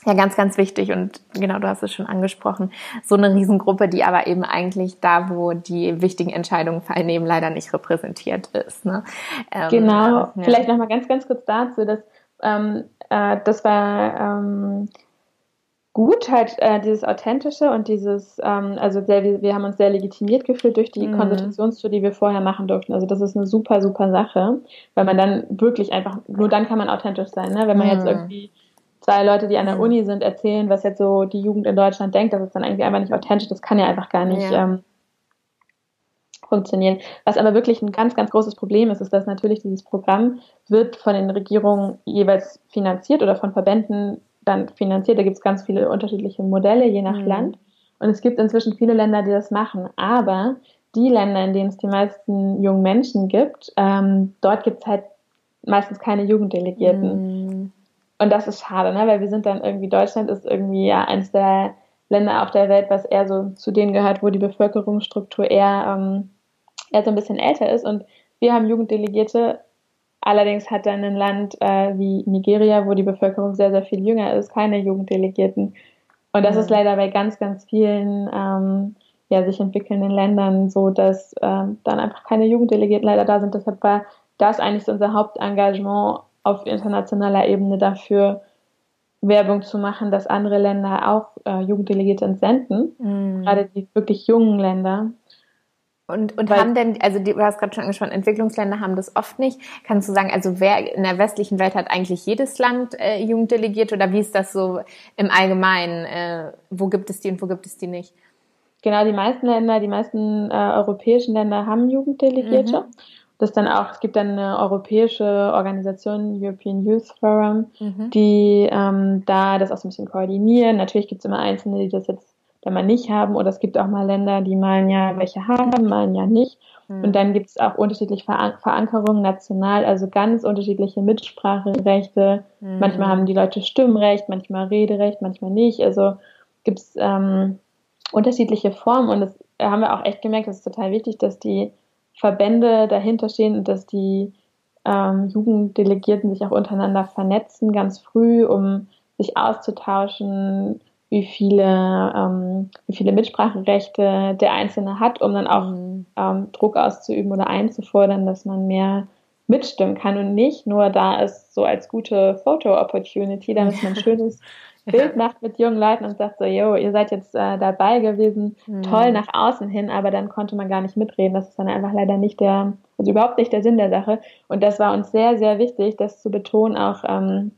[SPEAKER 1] ja, ganz, ganz wichtig und genau, du hast es schon angesprochen, so eine Riesengruppe, die aber eben eigentlich da, wo die wichtigen Entscheidungen vernehmen, leider nicht repräsentiert ist. Ne?
[SPEAKER 2] Ähm, genau, ja. vielleicht nochmal ganz, ganz kurz dazu, dass ähm, äh, das war ähm, gut, halt äh, dieses Authentische und dieses, ähm, also sehr, wir, wir haben uns sehr legitimiert gefühlt durch die mhm. Konsultationstour, die wir vorher machen durften. Also das ist eine super, super Sache, weil man dann wirklich einfach, nur dann kann man authentisch sein, ne? wenn man mhm. jetzt irgendwie zwei Leute, die an der. Uni sind, erzählen, was jetzt so die Jugend in Deutschland denkt, das ist dann irgendwie einfach nicht authentisch, das kann ja einfach gar nicht ja. ähm, funktionieren. Was aber wirklich ein ganz, ganz großes Problem ist, ist, dass natürlich dieses Programm wird von den Regierungen jeweils finanziert oder von Verbänden dann finanziert. Da gibt es ganz viele unterschiedliche Modelle, je nach mhm. Land. Und es gibt inzwischen viele Länder, die das machen. Aber die Länder, in denen es die meisten jungen Menschen gibt, ähm, dort gibt es halt meistens keine Jugenddelegierten. Mhm. Und das ist schade, ne? weil wir sind dann irgendwie, Deutschland ist irgendwie ja eines der Länder auf der Welt, was eher so zu denen gehört, wo die Bevölkerungsstruktur eher, ähm, eher so ein bisschen älter ist. Und wir haben Jugenddelegierte. Allerdings hat dann ein Land äh, wie Nigeria, wo die Bevölkerung sehr, sehr viel jünger ist, keine Jugenddelegierten. Und das mhm. ist leider bei ganz, ganz vielen ähm, ja, sich entwickelnden Ländern so, dass ähm, dann einfach keine Jugenddelegierten leider da sind. Deshalb war das eigentlich so unser Hauptengagement auf internationaler Ebene dafür Werbung zu machen, dass andere Länder auch äh, Jugenddelegierte entsenden, mm. gerade die wirklich jungen Länder.
[SPEAKER 1] Und, und Weil, haben denn, also du hast gerade schon angesprochen, Entwicklungsländer haben das oft nicht. Kannst du sagen, also wer in der westlichen Welt hat eigentlich jedes Land äh, Jugenddelegierte oder wie ist das so im Allgemeinen? Äh, wo gibt es die und wo gibt es die nicht?
[SPEAKER 2] Genau, die meisten Länder, die meisten äh, europäischen Länder haben Jugenddelegierte. Mhm das dann auch, es gibt dann eine europäische Organisation, European Youth Forum, mhm. die ähm, da das auch so ein bisschen koordinieren. Natürlich gibt es immer Einzelne, die das jetzt dann mal nicht haben oder es gibt auch mal Länder, die mal ein Jahr welche haben, mal ein Jahr nicht. Mhm. Und dann gibt es auch unterschiedliche Veran Verankerungen national, also ganz unterschiedliche Mitspracherechte. Mhm. Manchmal haben die Leute Stimmrecht, manchmal Rederecht, manchmal nicht. Also gibt es ähm, unterschiedliche Formen und das haben wir auch echt gemerkt, das ist total wichtig, dass die Verbände dahinter stehen und dass die ähm, Jugenddelegierten sich auch untereinander vernetzen, ganz früh, um sich auszutauschen, wie viele, ähm, wie viele Mitspracherechte der Einzelne hat, um dann auch mhm. ähm, Druck auszuüben oder einzufordern, dass man mehr mitstimmen kann und nicht nur da ist so als gute Photo-Opportunity, damit man ein (laughs) schönes Bild macht mit jungen Leuten und sagt so, yo, ihr seid jetzt äh, dabei gewesen, mhm. toll nach außen hin, aber dann konnte man gar nicht mitreden. Das ist dann einfach leider nicht der, also überhaupt nicht der Sinn der Sache. Und das war uns sehr, sehr wichtig, das zu betonen, auch ähm,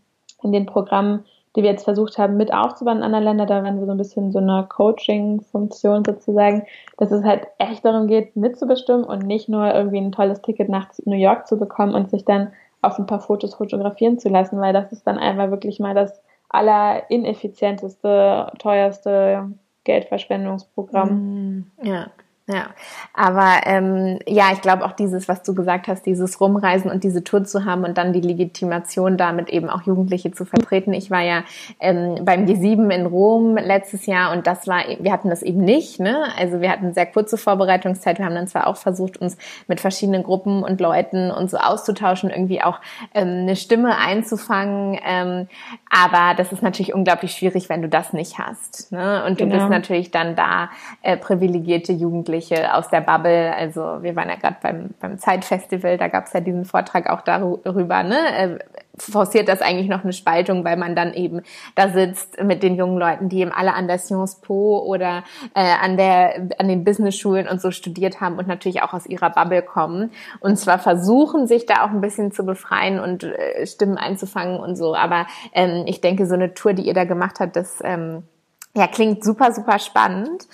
[SPEAKER 2] in den Programmen, die wir jetzt versucht haben, mit aufzubauen in anderen Ländern. Da waren wir so ein bisschen so eine Coaching-Funktion sozusagen, dass es halt echt darum geht, mitzubestimmen und nicht nur irgendwie ein tolles Ticket nach New York zu bekommen und sich dann auf ein paar Fotos fotografieren zu lassen, weil das ist dann einfach wirklich mal das aller ineffizienteste, teuerste Geldverschwendungsprogramm.
[SPEAKER 1] Mm, ja. Ja, aber ähm, ja, ich glaube auch dieses, was du gesagt hast, dieses Rumreisen und diese Tour zu haben und dann die Legitimation damit eben auch Jugendliche zu vertreten. Ich war ja ähm, beim G7 in Rom letztes Jahr und das war, wir hatten das eben nicht. Ne? Also wir hatten sehr kurze Vorbereitungszeit. Wir haben dann zwar auch versucht, uns mit verschiedenen Gruppen und Leuten und so auszutauschen, irgendwie auch ähm, eine Stimme einzufangen. Ähm, aber das ist natürlich unglaublich schwierig, wenn du das nicht hast. Ne? Und du genau. bist natürlich dann da äh, privilegierte Jugendliche Jugendliche aus der Bubble. Also wir waren ja gerade beim, beim Zeitfestival, da gab es ja diesen Vortrag auch darüber, ne? Äh, forciert das eigentlich noch eine Spaltung, weil man dann eben da sitzt mit den jungen Leuten, die eben alle an der Sciences Po oder äh, an der an den Business-Schulen und so studiert haben und natürlich auch aus ihrer Bubble kommen und zwar versuchen sich da auch ein bisschen zu befreien und äh, Stimmen einzufangen und so. Aber ähm, ich denke, so eine Tour, die ihr da gemacht habt, das ähm, ja klingt super super spannend.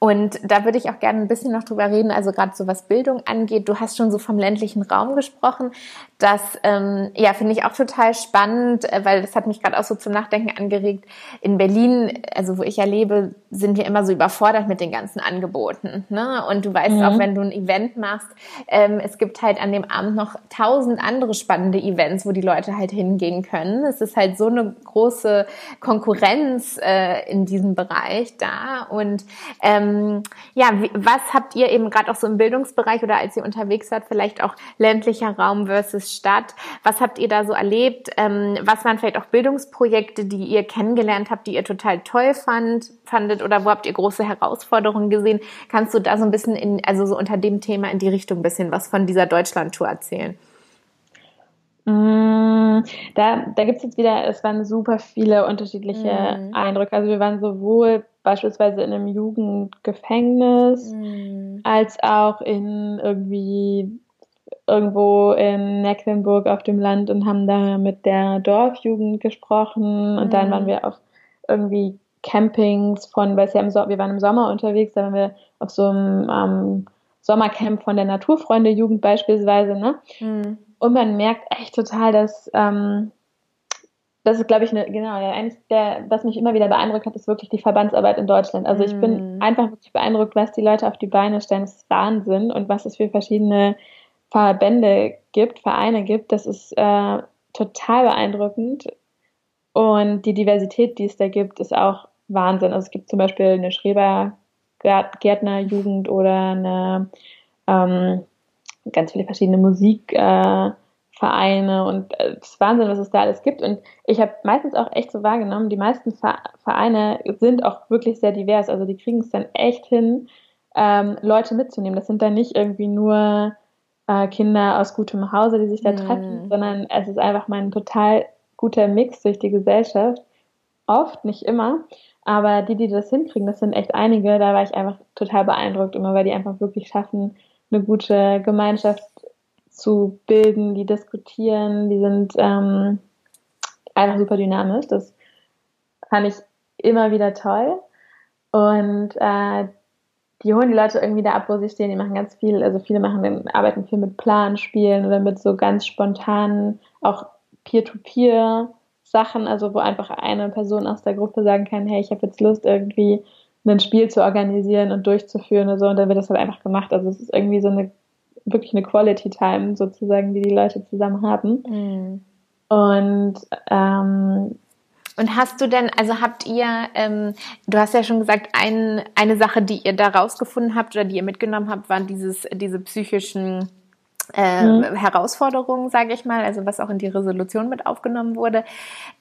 [SPEAKER 1] Und da würde ich auch gerne ein bisschen noch drüber reden, also gerade so was Bildung angeht. Du hast schon so vom ländlichen Raum gesprochen. Das ähm, ja finde ich auch total spannend, äh, weil das hat mich gerade auch so zum Nachdenken angeregt. In Berlin, also wo ich ja lebe, sind wir immer so überfordert mit den ganzen Angeboten. Ne? Und du weißt mhm. auch, wenn du ein Event machst, ähm, es gibt halt an dem Abend noch tausend andere spannende Events, wo die Leute halt hingehen können. Es ist halt so eine große Konkurrenz äh, in diesem Bereich da und Ähm, ja, wie, was habt ihr eben gerade auch so im Bildungsbereich oder als ihr unterwegs wart, vielleicht auch ländlicher Raum versus Stadt? Was habt ihr da so erlebt? Ähm, was waren vielleicht auch Bildungsprojekte, die ihr kennengelernt habt, die ihr total toll fand, fandet oder wo habt ihr große Herausforderungen gesehen? Kannst du da so ein bisschen in, also so unter dem Thema in die Richtung ein bisschen was von dieser Deutschlandtour erzählen?
[SPEAKER 2] Mm, da, da gibt es jetzt wieder, es waren super viele unterschiedliche mm. Eindrücke. Also wir waren sowohl beispielsweise in einem Jugendgefängnis mm. als auch in irgendwie irgendwo in Mecklenburg auf dem Land und haben da mit der Dorfjugend gesprochen und dann waren wir auf irgendwie Campings von, weil es ja im so wir waren im Sommer unterwegs, da waren wir auf so einem ähm, Sommercamp von der Naturfreunde Jugend beispielsweise, ne? Mhm. Und man merkt echt total, dass ähm, das ist, glaube ich, eine, genau, eines der, was mich immer wieder beeindruckt hat, ist wirklich die Verbandsarbeit in Deutschland. Also ich bin mhm. einfach wirklich beeindruckt, was die Leute auf die Beine stellen. Das ist Wahnsinn und was es für verschiedene Verbände gibt, Vereine gibt. Das ist äh, total beeindruckend. Und die Diversität, die es da gibt, ist auch Wahnsinn. Also es gibt zum Beispiel eine Schrebergärtnerjugend oder eine ähm, ganz viele verschiedene Musikvereine äh, und es äh, ist Wahnsinn, was es da alles gibt. Und ich habe meistens auch echt so wahrgenommen, die meisten Vereine sind auch wirklich sehr divers. Also die kriegen es dann echt hin, ähm, Leute mitzunehmen. Das sind dann nicht irgendwie nur äh, Kinder aus gutem Hause, die sich da mm. treffen, sondern es ist einfach mal ein total guter Mix durch die Gesellschaft. Oft, nicht immer. Aber die, die das hinkriegen, das sind echt einige. Da war ich einfach total beeindruckt, immer weil die einfach wirklich schaffen, eine gute Gemeinschaft zu bilden, die diskutieren, die sind ähm, einfach super dynamisch. Das fand ich immer wieder toll. Und äh, die holen die Leute irgendwie da ab, wo sie stehen. Die machen ganz viel, also viele machen, arbeiten viel mit Planspielen oder mit so ganz spontanen, auch Peer-to-Peer Sachen, also wo einfach eine Person aus der Gruppe sagen kann, hey, ich habe jetzt Lust irgendwie ein Spiel zu organisieren und durchzuführen und so und dann wird das halt einfach gemacht. Also es ist irgendwie so eine wirklich eine Quality Time sozusagen, die die Leute zusammen haben. Mhm. Und ähm,
[SPEAKER 1] und hast du denn, also habt ihr, ähm, du hast ja schon gesagt, ein, eine Sache, die ihr da rausgefunden habt oder die ihr mitgenommen habt, waren dieses, diese psychischen äh, mhm. Herausforderungen, sage ich mal, also was auch in die Resolution mit aufgenommen wurde.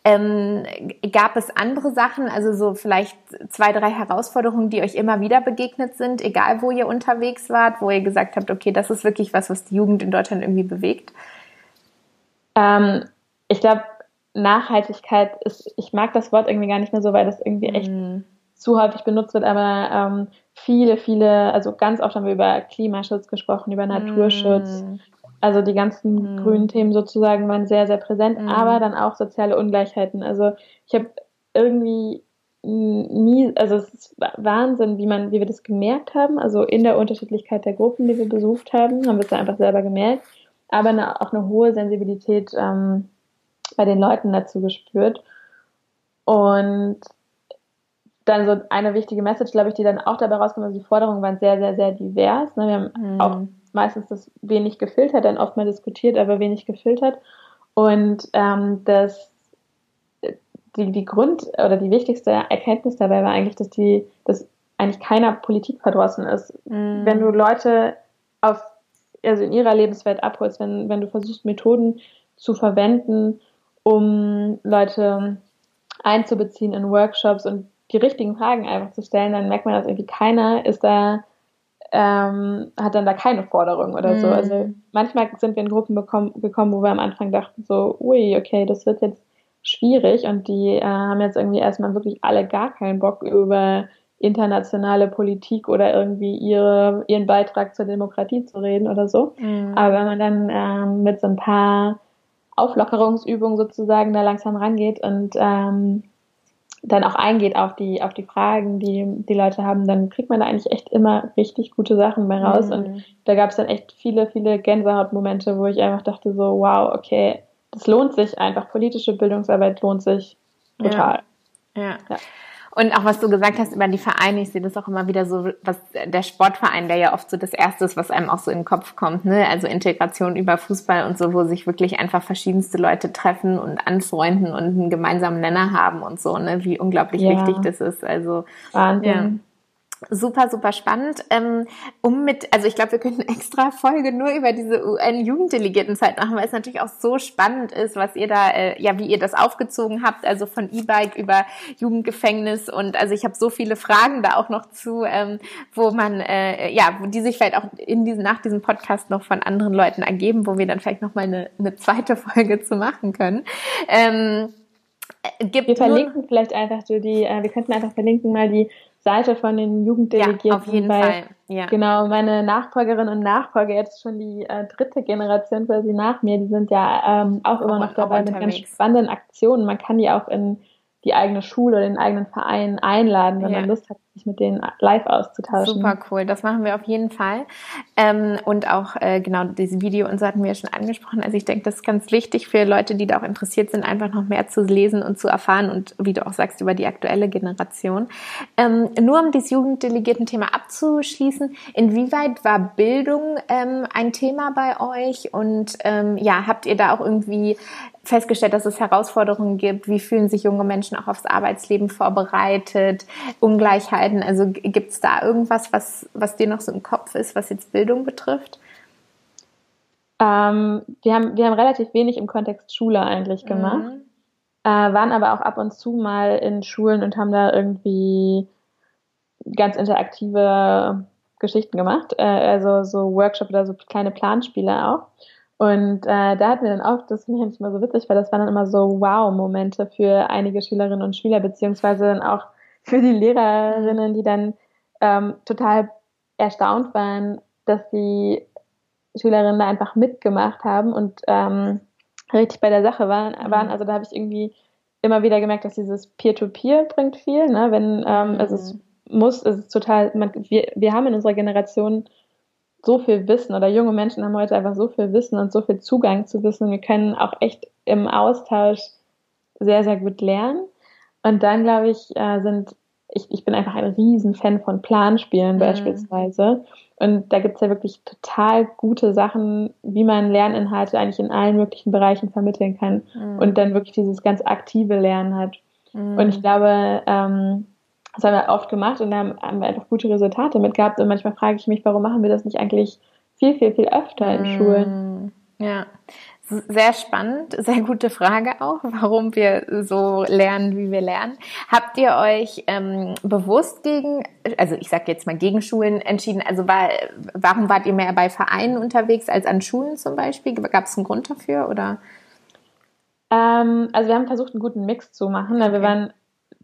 [SPEAKER 1] Ähm, gab es andere Sachen, also so vielleicht zwei, drei Herausforderungen, die euch immer wieder begegnet sind, egal wo ihr unterwegs wart, wo ihr gesagt habt, okay, das ist wirklich was, was die Jugend in Deutschland irgendwie bewegt?
[SPEAKER 2] Ähm, ich glaube, Nachhaltigkeit ist, ich mag das Wort irgendwie gar nicht mehr so, weil das irgendwie echt mhm. Zu häufig benutzt wird, aber ähm, viele, viele, also ganz oft haben wir über Klimaschutz gesprochen, über Naturschutz. Mm. Also die ganzen mm. grünen Themen sozusagen waren sehr, sehr präsent, mm. aber dann auch soziale Ungleichheiten. Also ich habe irgendwie nie, also es ist Wahnsinn, wie man, wie wir das gemerkt haben. Also in der Unterschiedlichkeit der Gruppen, die wir besucht haben, haben wir es einfach selber gemerkt. Aber eine, auch eine hohe Sensibilität ähm, bei den Leuten dazu gespürt. Und dann so eine wichtige Message, glaube ich, die dann auch dabei rauskommt, also die Forderungen waren sehr, sehr, sehr divers. Ne? Wir haben mhm. auch meistens das wenig gefiltert, dann oft mal diskutiert, aber wenig gefiltert. Und ähm, das die, die Grund oder die wichtigste Erkenntnis dabei war eigentlich, dass die, dass eigentlich keiner Politik verdrossen ist. Mhm. Wenn du Leute auf, also in ihrer Lebenswelt abholst, wenn, wenn du versuchst, Methoden zu verwenden, um Leute einzubeziehen in Workshops und die richtigen Fragen einfach zu stellen, dann merkt man, dass irgendwie keiner ist da, ähm, hat dann da keine Forderung oder mhm. so. Also manchmal sind wir in Gruppen bekommen, gekommen, wo wir am Anfang dachten so, ui, okay, das wird jetzt schwierig und die äh, haben jetzt irgendwie erstmal wirklich alle gar keinen Bock über internationale Politik oder irgendwie ihre, ihren Beitrag zur Demokratie zu reden oder so. Mhm. Aber wenn man dann ähm, mit so ein paar Auflockerungsübungen sozusagen da langsam rangeht und ähm, dann auch eingeht auf die, auf die Fragen, die die Leute haben, dann kriegt man da eigentlich echt immer richtig gute Sachen bei raus. Mhm. Und da gab es dann echt viele, viele Gänsehautmomente, wo ich einfach dachte so, wow, okay, das lohnt sich einfach. Politische Bildungsarbeit lohnt sich total.
[SPEAKER 1] ja. ja. ja. Und auch was du gesagt hast über die Vereine, ich sehe das auch immer wieder so, was der Sportverein, der ja oft so das Erste ist, was einem auch so in den Kopf kommt, ne? Also Integration über Fußball und so, wo sich wirklich einfach verschiedenste Leute treffen und anfreunden und einen gemeinsamen Nenner haben und so, ne? Wie unglaublich ja. wichtig das ist. Also
[SPEAKER 2] Wahnsinn.
[SPEAKER 1] Super, super spannend. Ähm, um mit, also ich glaube, wir könnten (laughs) extra Folge nur über diese UN-Jugenddelegiertenzeit machen, weil es natürlich auch so spannend ist, was ihr da, äh, ja, wie ihr das aufgezogen habt, also von E-Bike über Jugendgefängnis und also ich habe so viele Fragen da auch noch zu, ähm, wo man, äh, ja, die sich vielleicht auch in diesem, nach diesem Podcast noch von anderen Leuten ergeben, wo wir dann vielleicht noch mal eine, eine zweite (laughs) Folge zu machen können. Ähm,
[SPEAKER 2] gibt wir verlinken vielleicht einfach so die, äh, wir könnten einfach verlinken mal die Seite von den Jugenddelegierten. Ja,
[SPEAKER 1] auf jeden weil, Fall.
[SPEAKER 2] Ja. Genau, meine Nachfolgerinnen und Nachfolger, jetzt schon die äh, dritte Generation quasi nach mir, die sind ja ähm, auch immer noch dabei mit ganz spannenden Aktionen. Man kann die auch in die eigene Schule oder den eigenen Verein einladen, wenn ja. man Lust hat, sich mit denen live auszutauschen.
[SPEAKER 1] Super cool, das machen wir auf jeden Fall. Ähm, und auch äh, genau dieses Video und so hatten wir ja schon angesprochen. Also ich denke, das ist ganz wichtig für Leute, die da auch interessiert sind, einfach noch mehr zu lesen und zu erfahren und wie du auch sagst, über die aktuelle Generation. Ähm, nur um dieses Jugenddelegierten-Thema abzuschließen, inwieweit war Bildung ähm, ein Thema bei euch und ähm, ja, habt ihr da auch irgendwie festgestellt, dass es Herausforderungen gibt. Wie fühlen sich junge Menschen auch aufs Arbeitsleben vorbereitet? Ungleichheiten. Also gibt es da irgendwas, was, was dir noch so im Kopf ist, was jetzt Bildung betrifft?
[SPEAKER 2] Ähm, wir, haben, wir haben relativ wenig im Kontext Schule eigentlich mhm. gemacht. Mhm. Äh, waren aber auch ab und zu mal in Schulen und haben da irgendwie ganz interaktive Geschichten gemacht. Äh, also so Workshop oder so kleine Planspiele auch. Und äh, da hatten wir dann auch, das finde ich immer so witzig, weil das waren dann immer so Wow-Momente für einige Schülerinnen und Schüler, beziehungsweise dann auch für die Lehrerinnen, die dann ähm, total erstaunt waren, dass die Schülerinnen da einfach mitgemacht haben und ähm, richtig bei der Sache waren. Mhm. waren. Also da habe ich irgendwie immer wieder gemerkt, dass dieses Peer-to-Peer -Peer bringt viel. Ne? Wenn ähm, mhm. es ist, muss, es ist total, man, wir, wir haben in unserer Generation so viel Wissen oder junge Menschen haben heute einfach so viel Wissen und so viel Zugang zu Wissen. Wir können auch echt im Austausch sehr, sehr gut lernen. Und dann, glaube ich, äh, sind, ich, ich bin einfach ein Riesenfan von Planspielen mhm. beispielsweise. Und da gibt es ja wirklich total gute Sachen, wie man Lerninhalte eigentlich in allen möglichen Bereichen vermitteln kann mhm. und dann wirklich dieses ganz aktive Lernen hat. Mhm. Und ich glaube, ähm, das haben wir oft gemacht und da haben wir einfach gute Resultate mit gehabt. Und manchmal frage ich mich, warum machen wir das nicht eigentlich viel, viel, viel öfter in mm, Schulen?
[SPEAKER 1] Ja, sehr spannend, sehr gute Frage auch, warum wir so lernen, wie wir lernen. Habt ihr euch ähm, bewusst gegen, also ich sage jetzt mal gegen Schulen entschieden? Also war, warum wart ihr mehr bei Vereinen unterwegs als an Schulen zum Beispiel? Gab es einen Grund dafür oder?
[SPEAKER 2] Ähm, also wir haben versucht, einen guten Mix zu machen. Okay. Wir waren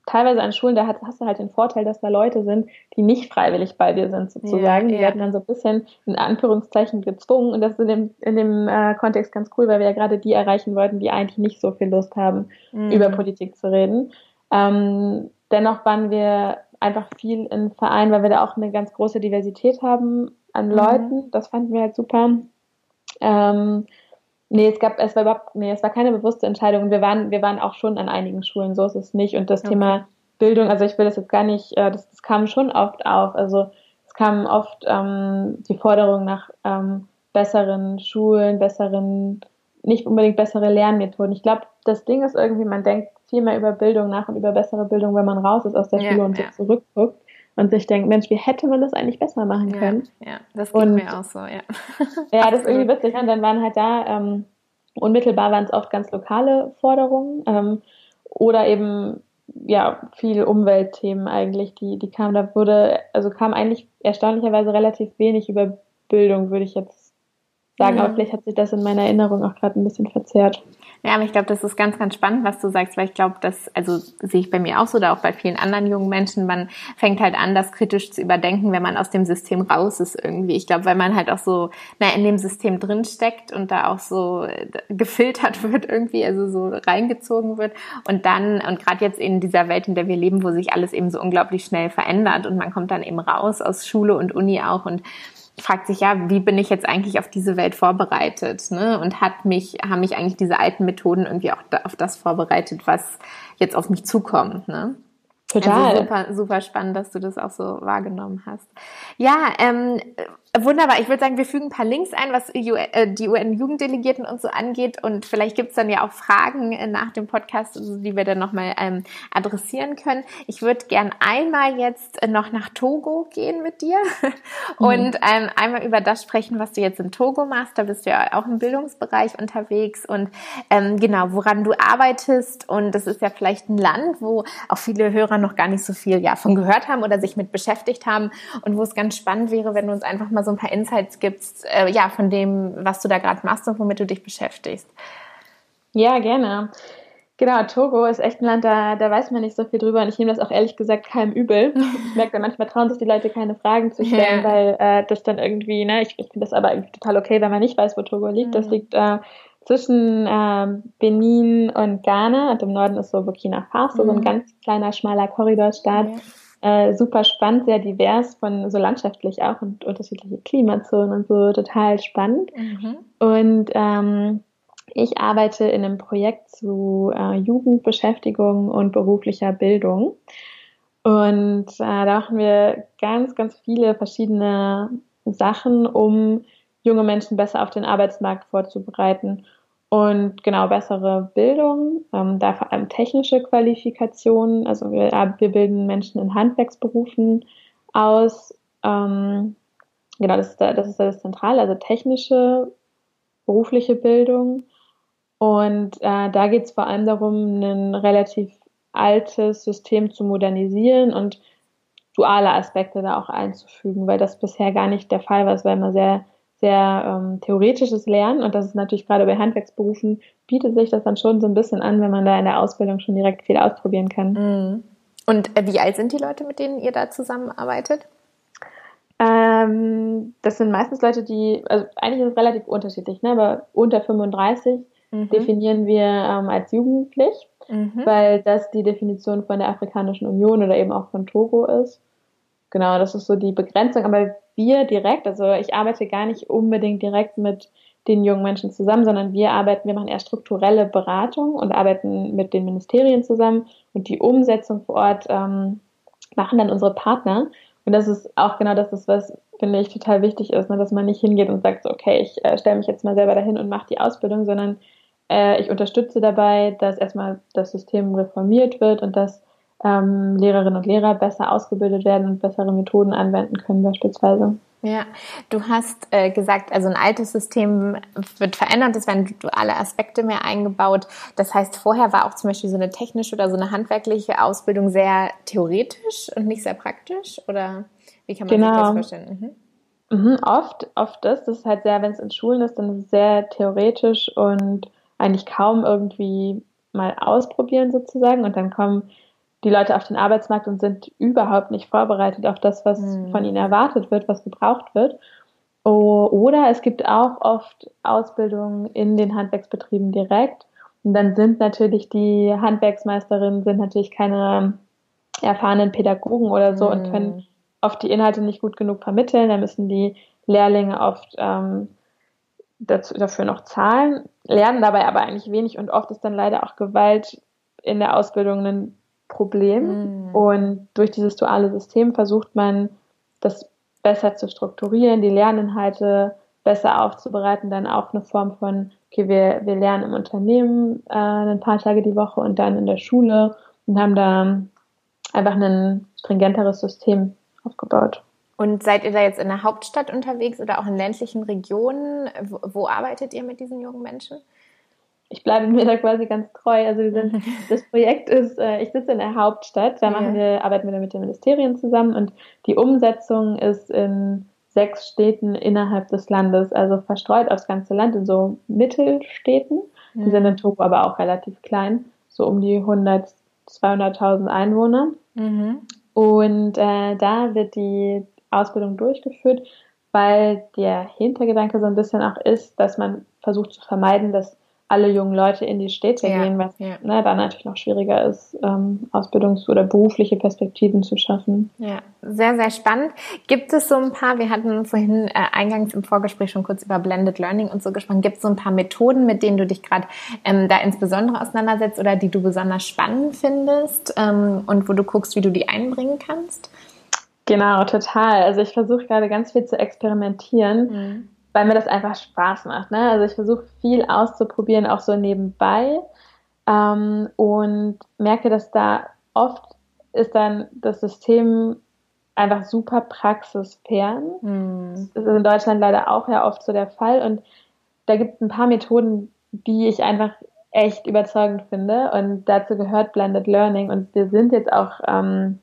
[SPEAKER 2] teilweise an Schulen, da hast du halt den Vorteil, dass da Leute sind, die nicht freiwillig bei dir sind, sozusagen. Ja, die werden dann so ein bisschen in Anführungszeichen gezwungen. Und das ist in dem, in dem äh, Kontext ganz cool, weil wir ja gerade die erreichen wollten, die eigentlich nicht so viel Lust haben, mhm. über Politik zu reden. Ähm, dennoch waren wir einfach viel in Vereinen, weil wir da auch eine ganz große Diversität haben an mhm. Leuten. Das fanden wir halt super. Ähm, Nee, es gab, es war überhaupt, nee, es war keine bewusste Entscheidung. Und wir waren, wir waren auch schon an einigen Schulen, so ist es nicht. Und das okay. Thema Bildung, also ich will das jetzt gar nicht, äh, das, das kam schon oft auf. Also es kam oft ähm, die Forderung nach ähm, besseren Schulen, besseren, nicht unbedingt bessere Lernmethoden. Ich glaube, das Ding ist irgendwie, man denkt viel mehr über Bildung nach und über bessere Bildung, wenn man raus ist aus der ja, Schule und ja. so zurückguckt und sich denkt, Mensch, wie hätte man das eigentlich besser machen können?
[SPEAKER 1] Ja, ja das geht und, mir auch so, ja. (laughs)
[SPEAKER 2] ja, das ist irgendwie (laughs) witzig. Und dann waren halt da, ähm, unmittelbar waren es oft ganz lokale Forderungen ähm, oder eben ja viele Umweltthemen eigentlich, die die kamen. Da wurde also kam eigentlich erstaunlicherweise relativ wenig über Bildung, würde ich jetzt sagen. Mhm. Aber vielleicht hat sich das in meiner Erinnerung auch gerade ein bisschen verzerrt.
[SPEAKER 1] Ja, aber ich glaube, das ist ganz, ganz spannend, was du sagst, weil ich glaube, das, also sehe ich bei mir auch so, oder auch bei vielen anderen jungen Menschen, man fängt halt an, das kritisch zu überdenken, wenn man aus dem System raus ist irgendwie. Ich glaube, weil man halt auch so, na, in dem System drinsteckt und da auch so äh, gefiltert (laughs) wird irgendwie, also so reingezogen wird. Und dann, und gerade jetzt in dieser Welt, in der wir leben, wo sich alles eben so unglaublich schnell verändert und man kommt dann eben raus aus Schule und Uni auch und fragt sich ja, wie bin ich jetzt eigentlich auf diese Welt vorbereitet? Ne? Und hat mich, haben mich eigentlich diese alten Methoden irgendwie auch auf das vorbereitet, was jetzt auf mich zukommt. Ne?
[SPEAKER 2] Total.
[SPEAKER 1] Also super, super spannend, dass du das auch so wahrgenommen hast. Ja, ähm, Wunderbar. Ich würde sagen, wir fügen ein paar Links ein, was äh, die UN-Jugenddelegierten und so angeht. Und vielleicht gibt's dann ja auch Fragen äh, nach dem Podcast, die wir dann nochmal ähm, adressieren können. Ich würde gern einmal jetzt äh, noch nach Togo gehen mit dir (laughs) mhm. und ähm, einmal über das sprechen, was du jetzt in Togo machst. Da bist du ja auch im Bildungsbereich unterwegs und ähm, genau, woran du arbeitest. Und das ist ja vielleicht ein Land, wo auch viele Hörer noch gar nicht so viel ja, von gehört haben oder sich mit beschäftigt haben und wo es ganz spannend wäre, wenn du uns einfach mal so ein paar Insights gibst, äh, ja, von dem, was du da gerade machst und womit du dich beschäftigst.
[SPEAKER 2] Ja, gerne. Genau, Togo ist echt ein Land, da, da weiß man nicht so viel drüber und ich nehme das auch ehrlich gesagt keinem übel. (laughs) Ich merke, manchmal trauen sich die Leute keine Fragen zu stellen, ja. weil äh, das dann irgendwie, ne, ich, ich finde das aber irgendwie total okay, wenn man nicht weiß, wo Togo liegt. Mhm. Das liegt äh, zwischen äh, Benin und Ghana und im Norden ist so Burkina Faso, mhm. so ein mhm. ganz kleiner, schmaler Korridorstaat. Ja äh, super spannend, sehr divers, von so landschaftlich auch und unterschiedliche Klimazonen und so, total spannend. Mhm. Und ähm, ich arbeite in einem Projekt zu äh, Jugendbeschäftigung und beruflicher Bildung. Und äh, da machen wir ganz, ganz viele verschiedene Sachen, um junge Menschen besser auf den Arbeitsmarkt vorzubereiten und genau bessere Bildung, ähm, da vor allem technische Qualifikationen. Also wir, wir bilden Menschen in Handwerksberufen aus. Ähm, genau, das ist, da, das ist das Zentrale, also technische berufliche Bildung. Und äh, da geht es vor allem darum, ein relativ altes System zu modernisieren und duale Aspekte da auch einzufügen, weil das bisher gar nicht der Fall war. War immer sehr sehr ähm, theoretisches Lernen und das ist natürlich gerade bei Handwerksberufen bietet sich das dann schon so ein bisschen an, wenn man da in der Ausbildung schon direkt viel ausprobieren kann.
[SPEAKER 1] Mhm. Und äh, wie alt sind die Leute, mit denen ihr da zusammenarbeitet?
[SPEAKER 2] Ähm, das sind meistens Leute, die, also eigentlich ist es relativ unterschiedlich, ne? aber unter 35 mhm. definieren wir ähm, als jugendlich, mhm. weil das die Definition von der Afrikanischen Union oder eben auch von Togo ist. Genau, das ist so die Begrenzung, aber wir direkt, also ich arbeite gar nicht unbedingt direkt mit den jungen Menschen zusammen, sondern wir arbeiten, wir machen eher strukturelle Beratung und arbeiten mit den Ministerien zusammen und die Umsetzung vor Ort ähm, machen dann unsere Partner. Und das ist auch genau das, was finde ich total wichtig ist, ne, dass man nicht hingeht und sagt, so, okay, ich äh, stelle mich jetzt mal selber dahin und mache die Ausbildung, sondern äh, ich unterstütze dabei, dass erstmal das System reformiert wird und dass ähm, Lehrerinnen und Lehrer besser ausgebildet werden und bessere Methoden anwenden können beispielsweise.
[SPEAKER 1] Ja, du hast äh, gesagt, also ein altes System wird verändert, es werden duale Aspekte mehr eingebaut. Das heißt, vorher war auch zum Beispiel so eine technische oder so eine handwerkliche Ausbildung sehr theoretisch und nicht sehr praktisch? Oder wie kann man genau. sich das vorstellen?
[SPEAKER 2] Mhm. Mhm, oft, oft ist das ist halt sehr, wenn es in Schulen ist, dann ist es sehr theoretisch und eigentlich kaum irgendwie mal ausprobieren sozusagen und dann kommen die Leute auf den Arbeitsmarkt und sind überhaupt nicht vorbereitet auf das, was mhm. von ihnen erwartet wird, was gebraucht wird. Oder es gibt auch oft Ausbildungen in den Handwerksbetrieben direkt. Und dann sind natürlich die Handwerksmeisterinnen sind natürlich keine erfahrenen Pädagogen oder so mhm. und können oft die Inhalte nicht gut genug vermitteln. Da müssen die Lehrlinge oft ähm, dazu, dafür noch zahlen, lernen dabei aber eigentlich wenig und oft ist dann leider auch Gewalt in der Ausbildung ein Problem. Mhm. Und durch dieses duale System versucht man, das besser zu strukturieren, die Lerninhalte besser aufzubereiten, dann auch eine Form von, okay, wir, wir lernen im Unternehmen äh, ein paar Tage die Woche und dann in der Schule und haben da einfach ein stringenteres System aufgebaut.
[SPEAKER 1] Und seid ihr da jetzt in der Hauptstadt unterwegs oder auch in ländlichen Regionen? Wo, wo arbeitet ihr mit diesen jungen Menschen?
[SPEAKER 2] Ich bleibe mir da quasi ganz treu. Also wir sind, (laughs) das Projekt ist, äh, ich sitze in der Hauptstadt, da machen wir, arbeiten wir mit den Ministerien zusammen und die Umsetzung ist in sechs Städten innerhalb des Landes, also verstreut aufs ganze Land in so Mittelstädten. Die sind in Togo aber auch relativ klein, so um die 100, 200.000 Einwohner. Mhm. Und äh, da wird die Ausbildung durchgeführt, weil der Hintergedanke so ein bisschen auch ist, dass man versucht zu vermeiden, dass alle jungen Leute in die Städte ja, gehen, was ja. ne, dann natürlich noch schwieriger ist, ähm, Ausbildungs- oder berufliche Perspektiven zu schaffen.
[SPEAKER 1] Ja, sehr, sehr spannend. Gibt es so ein paar, wir hatten vorhin äh, eingangs im Vorgespräch schon kurz über Blended Learning und so gesprochen, gibt es so ein paar Methoden, mit denen du dich gerade ähm, da insbesondere auseinandersetzt oder die du besonders spannend findest ähm, und wo du guckst, wie du die einbringen kannst?
[SPEAKER 2] Genau, total. Also ich versuche gerade ganz viel zu experimentieren, mhm. Weil mir das einfach Spaß macht. Ne? Also ich versuche viel auszuprobieren, auch so nebenbei ähm, und merke, dass da oft ist dann das System einfach super praxisfern. Mhm. Das ist in Deutschland leider auch ja oft so der Fall und da gibt es ein paar Methoden, die ich einfach echt überzeugend finde und dazu gehört Blended Learning und wir sind jetzt auch ähm,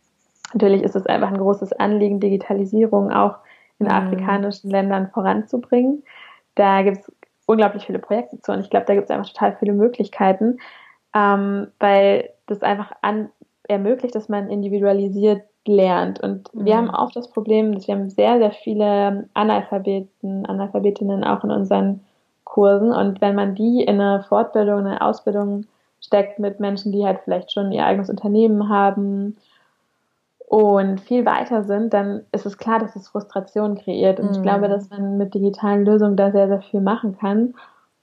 [SPEAKER 2] Natürlich ist es einfach ein großes Anliegen, Digitalisierung auch in mhm. afrikanischen Ländern voranzubringen. Da gibt es unglaublich viele Projekte zu und ich glaube, da gibt es einfach total viele Möglichkeiten, ähm, weil das einfach an, ermöglicht, dass man individualisiert lernt. Und mhm. wir haben auch das Problem, dass wir haben sehr, sehr viele Analphabeten, Analphabetinnen auch in unseren Kursen. Und wenn man die in eine Fortbildung, eine Ausbildung steckt mit Menschen, die halt vielleicht schon ihr eigenes Unternehmen haben und viel weiter sind, dann ist es klar, dass es Frustration kreiert. Und mhm. ich glaube, dass man mit digitalen Lösungen da sehr, sehr viel machen kann.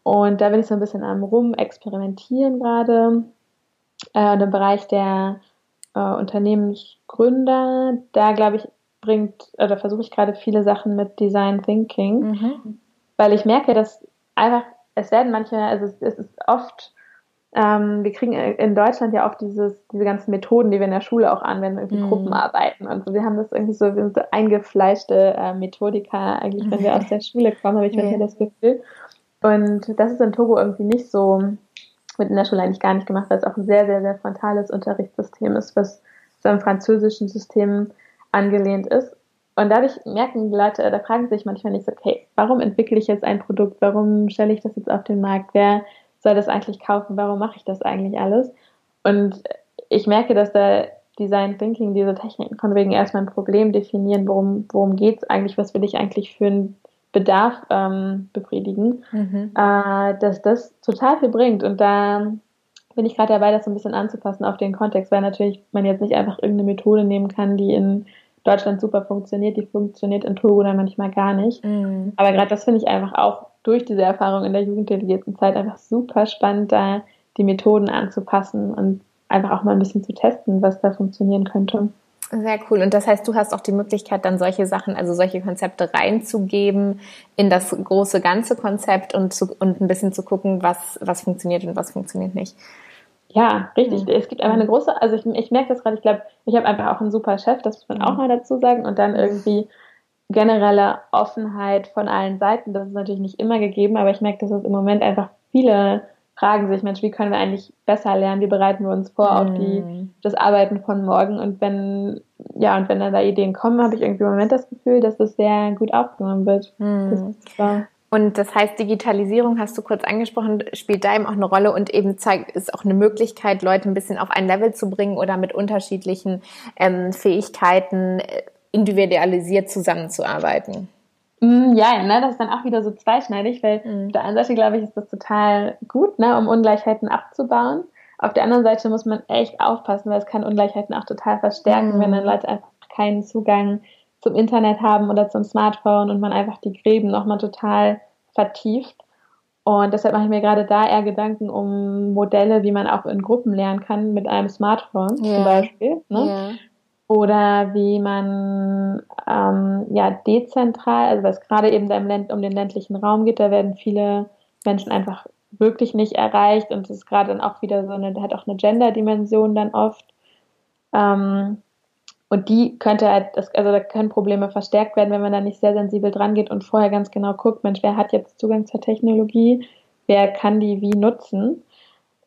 [SPEAKER 2] Und da bin ich so ein bisschen am Rumexperimentieren gerade. Äh, im Bereich der äh, Unternehmensgründer, da glaube ich, bringt oder versuche ich gerade viele Sachen mit Design Thinking, mhm. weil ich merke, dass einfach, es werden manche, also es, es ist oft ähm, wir kriegen in Deutschland ja auch dieses, diese ganzen Methoden, die wir in der Schule auch anwenden, irgendwie mm. Gruppenarbeiten und so. Wir haben das irgendwie so, wir sind so eingefleischte äh, Methodiker, eigentlich, wenn wir aus der Schule kommen, habe ich manchmal das Gefühl. Und das ist in Togo irgendwie nicht so, mit in der Schule eigentlich gar nicht gemacht, weil es auch ein sehr, sehr, sehr frontales Unterrichtssystem ist, was so im französischen System angelehnt ist. Und dadurch merken die Leute, da fragen sich manchmal nicht, okay, warum entwickle ich jetzt ein Produkt? Warum stelle ich das jetzt auf den Markt? Wer soll das eigentlich kaufen? Warum mache ich das eigentlich alles? Und ich merke, dass da Design Thinking, diese Techniken von wegen erstmal ein Problem definieren, worum, worum geht es eigentlich, was will ich eigentlich für einen Bedarf ähm, befriedigen, mhm. äh, dass das total viel bringt. Und da bin ich gerade dabei, das so ein bisschen anzupassen auf den Kontext, weil natürlich man jetzt nicht einfach irgendeine Methode nehmen kann, die in Deutschland super funktioniert, die funktioniert in Togo dann manchmal gar nicht. Mhm. Aber gerade das finde ich einfach auch durch diese Erfahrung in der jugenddelegierten Zeit einfach super spannend, da die Methoden anzupassen und einfach auch mal ein bisschen zu testen, was da funktionieren könnte.
[SPEAKER 1] Sehr cool. Und das heißt, du hast auch die Möglichkeit, dann solche Sachen, also solche Konzepte reinzugeben in das große ganze Konzept und, zu, und ein bisschen zu gucken, was, was funktioniert und was funktioniert nicht.
[SPEAKER 2] Ja, richtig. Mhm. Es gibt einfach eine große, also ich, ich merke das gerade, ich glaube, ich habe einfach auch einen super Chef, das muss man auch mal dazu sagen. Und dann irgendwie generelle Offenheit von allen Seiten. Das ist natürlich nicht immer gegeben, aber ich merke, dass es im Moment einfach viele fragen sich, Mensch, wie können wir eigentlich besser lernen? Wie bereiten wir uns vor auf die, mhm. das Arbeiten von morgen? Und wenn, ja, und wenn dann da Ideen kommen, habe ich irgendwie im Moment das Gefühl, dass es sehr gut aufgenommen wird. Mhm.
[SPEAKER 1] Das und das heißt, Digitalisierung hast du kurz angesprochen, spielt da eben auch eine Rolle und eben zeigt, ist auch eine Möglichkeit, Leute ein bisschen auf ein Level zu bringen oder mit unterschiedlichen ähm, Fähigkeiten äh, individualisiert zusammenzuarbeiten.
[SPEAKER 2] Mm, ja, ne, das ist dann auch wieder so zweischneidig, weil mhm. auf der einen Seite, glaube ich, ist das total gut, ne, um Ungleichheiten abzubauen. Auf der anderen Seite muss man echt aufpassen, weil es kann Ungleichheiten auch total verstärken, mhm. wenn dann Leute einfach keinen Zugang zum Internet haben oder zum Smartphone und man einfach die Gräben nochmal total vertieft. Und deshalb mache ich mir gerade da eher Gedanken um Modelle, wie man auch in Gruppen lernen kann mit einem Smartphone yeah. zum Beispiel. Ne? Oder wie man ähm, ja dezentral, also was gerade eben Länd um den ländlichen Raum geht, da werden viele Menschen einfach wirklich nicht erreicht und es ist gerade dann auch wieder so eine, hat auch eine Gender-Dimension dann oft. Ähm, und die könnte halt, also da können Probleme verstärkt werden, wenn man da nicht sehr sensibel dran geht und vorher ganz genau guckt, Mensch, wer hat jetzt Zugang zur Technologie, wer kann die wie nutzen.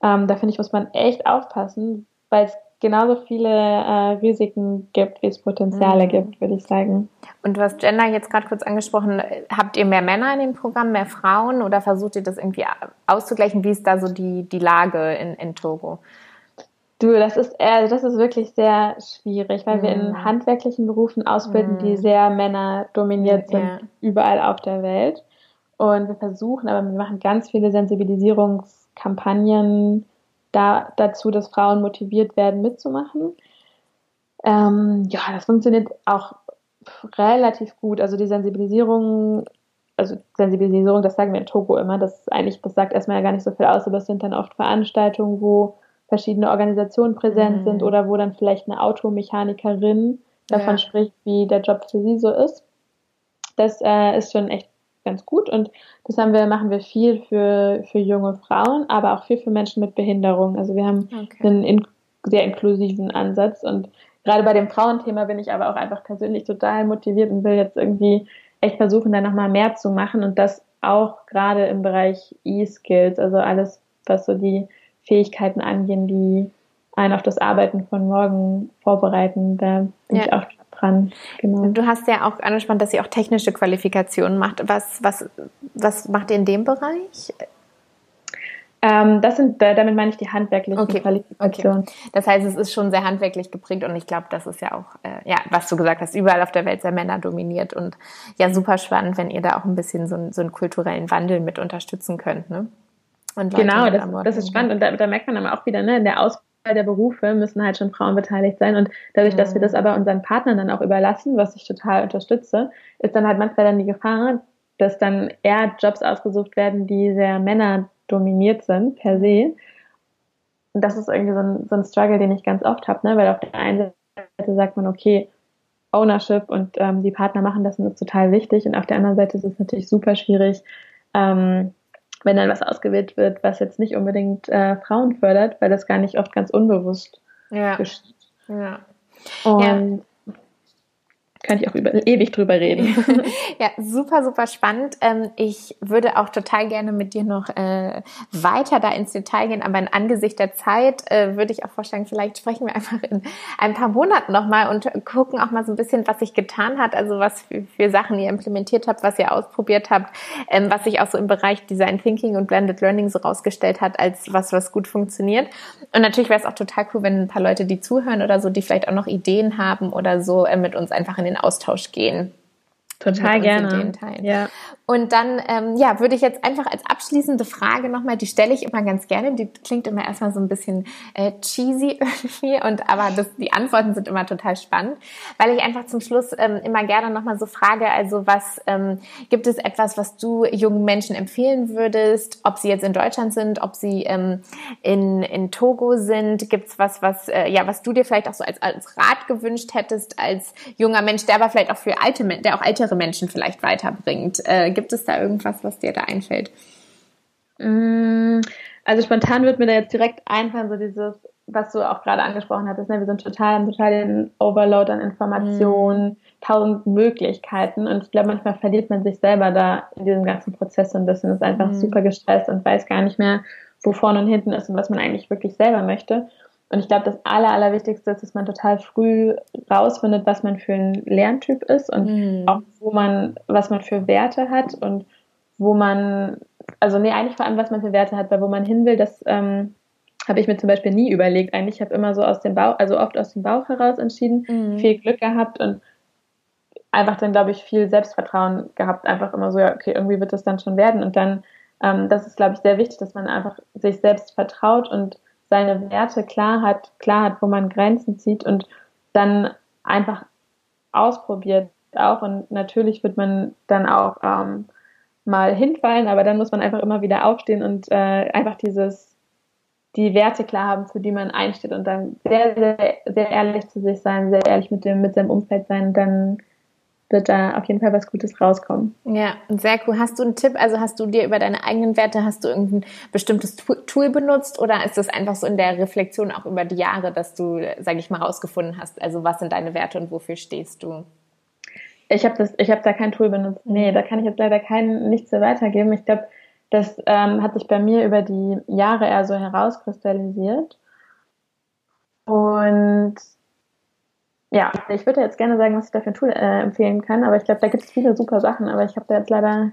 [SPEAKER 2] Ähm, da finde ich, muss man echt aufpassen, weil es genauso viele äh, Risiken gibt, wie es Potenziale mhm. gibt, würde ich sagen.
[SPEAKER 1] Und du hast Gender jetzt gerade kurz angesprochen. Habt ihr mehr Männer in dem Programm, mehr Frauen oder versucht ihr das irgendwie auszugleichen? Wie ist da so die, die Lage in, in Togo?
[SPEAKER 2] Du, das ist, äh, das ist wirklich sehr schwierig, weil mhm. wir in mhm. handwerklichen Berufen ausbilden, mhm. die sehr männerdominiert sind, ja. überall auf der Welt. Und wir versuchen, aber wir machen ganz viele Sensibilisierungskampagnen, da, dazu, dass Frauen motiviert werden, mitzumachen. Ähm, ja, das funktioniert auch relativ gut. Also die Sensibilisierung, also Sensibilisierung, das sagen wir in Togo immer, das ist eigentlich, das sagt erstmal ja gar nicht so viel aus, aber es sind dann oft Veranstaltungen, wo verschiedene Organisationen präsent mhm. sind oder wo dann vielleicht eine Automechanikerin davon ja. spricht, wie der Job für sie so ist. Das äh, ist schon echt ganz gut und das haben wir, machen wir viel für, für junge Frauen, aber auch viel für Menschen mit Behinderung. Also wir haben okay. einen in, sehr inklusiven Ansatz und gerade bei dem Frauenthema bin ich aber auch einfach persönlich total motiviert und will jetzt irgendwie echt versuchen, da nochmal mehr zu machen und das auch gerade im Bereich E-Skills, also alles, was so die Fähigkeiten angehen, die einen auf das Arbeiten von morgen vorbereiten. Da bin ja. ich auch dran.
[SPEAKER 1] Genau. Du hast ja auch angespannt, dass sie auch technische Qualifikationen macht. Was, was, was macht ihr in dem Bereich?
[SPEAKER 2] Ähm, das sind, damit meine ich die handwerklichen okay. Qualifikationen.
[SPEAKER 1] Okay. Das heißt, es ist schon sehr handwerklich geprägt und ich glaube, das ist ja auch, äh, ja, was du gesagt hast, überall auf der Welt sehr Männer dominiert und ja, super spannend, wenn ihr da auch ein bisschen so, so einen kulturellen Wandel mit unterstützen könnt, ne?
[SPEAKER 2] genau, das, das, ist spannend und da, da, merkt man aber auch wieder, ne, in der Ausbildung der Berufe müssen halt schon Frauen beteiligt sein und dadurch, dass wir das aber unseren Partnern dann auch überlassen, was ich total unterstütze, ist dann halt manchmal dann die Gefahr, dass dann eher Jobs ausgesucht werden, die sehr Männer dominiert sind per se. Und das ist irgendwie so ein, so ein Struggle, den ich ganz oft habe, ne? weil auf der einen Seite sagt man, okay, Ownership und ähm, die Partner machen das und das ist total wichtig. Und auf der anderen Seite ist es natürlich super schwierig, ähm, wenn dann was ausgewählt wird, was jetzt nicht unbedingt äh, Frauen fördert, weil das gar nicht oft ganz unbewusst
[SPEAKER 1] ja. geschieht. Ja.
[SPEAKER 2] Und kann ich auch über, ewig drüber reden. (laughs)
[SPEAKER 1] ja, super, super spannend. Ähm, ich würde auch total gerne mit dir noch äh, weiter da ins Detail gehen, aber in Angesicht der Zeit äh, würde ich auch vorschlagen, vielleicht sprechen wir einfach in ein paar Monaten nochmal und gucken auch mal so ein bisschen, was sich getan hat, also was für, für Sachen ihr implementiert habt, was ihr ausprobiert habt, ähm, was sich auch so im Bereich Design Thinking und Blended Learning so rausgestellt hat, als was, was gut funktioniert. Und natürlich wäre es auch total cool, wenn ein paar Leute, die zuhören oder so, die vielleicht auch noch Ideen haben oder so, äh, mit uns einfach in den Austausch gehen.
[SPEAKER 2] Total gerne.
[SPEAKER 1] Ja. Und dann, ähm, ja, würde ich jetzt einfach als abschließende Frage nochmal, die stelle ich immer ganz gerne, die klingt immer erstmal so ein bisschen äh, cheesy (laughs) irgendwie, und aber das, die Antworten sind immer total spannend, weil ich einfach zum Schluss ähm, immer gerne nochmal so frage, also was, ähm, gibt es etwas, was du jungen Menschen empfehlen würdest, ob sie jetzt in Deutschland sind, ob sie ähm, in, in Togo sind, gibt es was, was, äh, ja, was du dir vielleicht auch so als, als Rat gewünscht hättest, als junger Mensch, der aber vielleicht auch für alte, der auch ältere Menschen vielleicht weiterbringt, äh, Gibt es da irgendwas, was dir da einfällt?
[SPEAKER 2] Mm, also spontan wird mir da jetzt direkt einfallen, so dieses, was du auch gerade angesprochen hattest, ne? wir sind total, total den Overload an Informationen, mhm. tausend Möglichkeiten und ich glaube, manchmal verliert man sich selber da in diesem ganzen Prozess ein bisschen, ist einfach mhm. super gestresst und weiß gar nicht mehr, wo vorne und hinten ist und was man eigentlich wirklich selber möchte. Und ich glaube, das Aller, Allerwichtigste ist, dass man total früh rausfindet, was man für ein Lerntyp ist und mhm. auch wo man, was man für Werte hat und wo man, also nee, eigentlich vor allem, was man für Werte hat, weil wo man hin will, das ähm, habe ich mir zum Beispiel nie überlegt. Eigentlich ich habe immer so aus dem Bauch, also oft aus dem Bauch heraus entschieden, mhm. viel Glück gehabt und einfach dann, glaube ich, viel Selbstvertrauen gehabt. Einfach immer so, ja, okay, irgendwie wird das dann schon werden. Und dann, ähm, das ist, glaube ich, sehr wichtig, dass man einfach sich selbst vertraut und seine Werte klar hat, klar hat, wo man Grenzen zieht und dann einfach ausprobiert auch. Und natürlich wird man dann auch ähm, mal hinfallen, aber dann muss man einfach immer wieder aufstehen und äh, einfach dieses die Werte klar haben, für die man einsteht und dann sehr, sehr, sehr ehrlich zu sich sein, sehr ehrlich mit dem, mit seinem Umfeld sein und dann wird da auf jeden Fall was Gutes rauskommen.
[SPEAKER 1] Ja, sehr cool. Hast du einen Tipp? Also hast du dir über deine eigenen Werte, hast du irgendein bestimmtes Tool benutzt oder ist das einfach so in der Reflexion auch über die Jahre, dass du, sage ich mal, rausgefunden hast? Also was sind deine Werte und wofür stehst du?
[SPEAKER 2] Ich habe das, ich habe da kein Tool benutzt. Nee, da kann ich jetzt leider kein nichts mehr weitergeben. Ich glaube, das ähm, hat sich bei mir über die Jahre eher so herauskristallisiert. Und ja, ich würde jetzt gerne sagen, was ich da für ein Tool äh, empfehlen kann, aber ich glaube, da gibt es viele super Sachen, aber ich habe da jetzt leider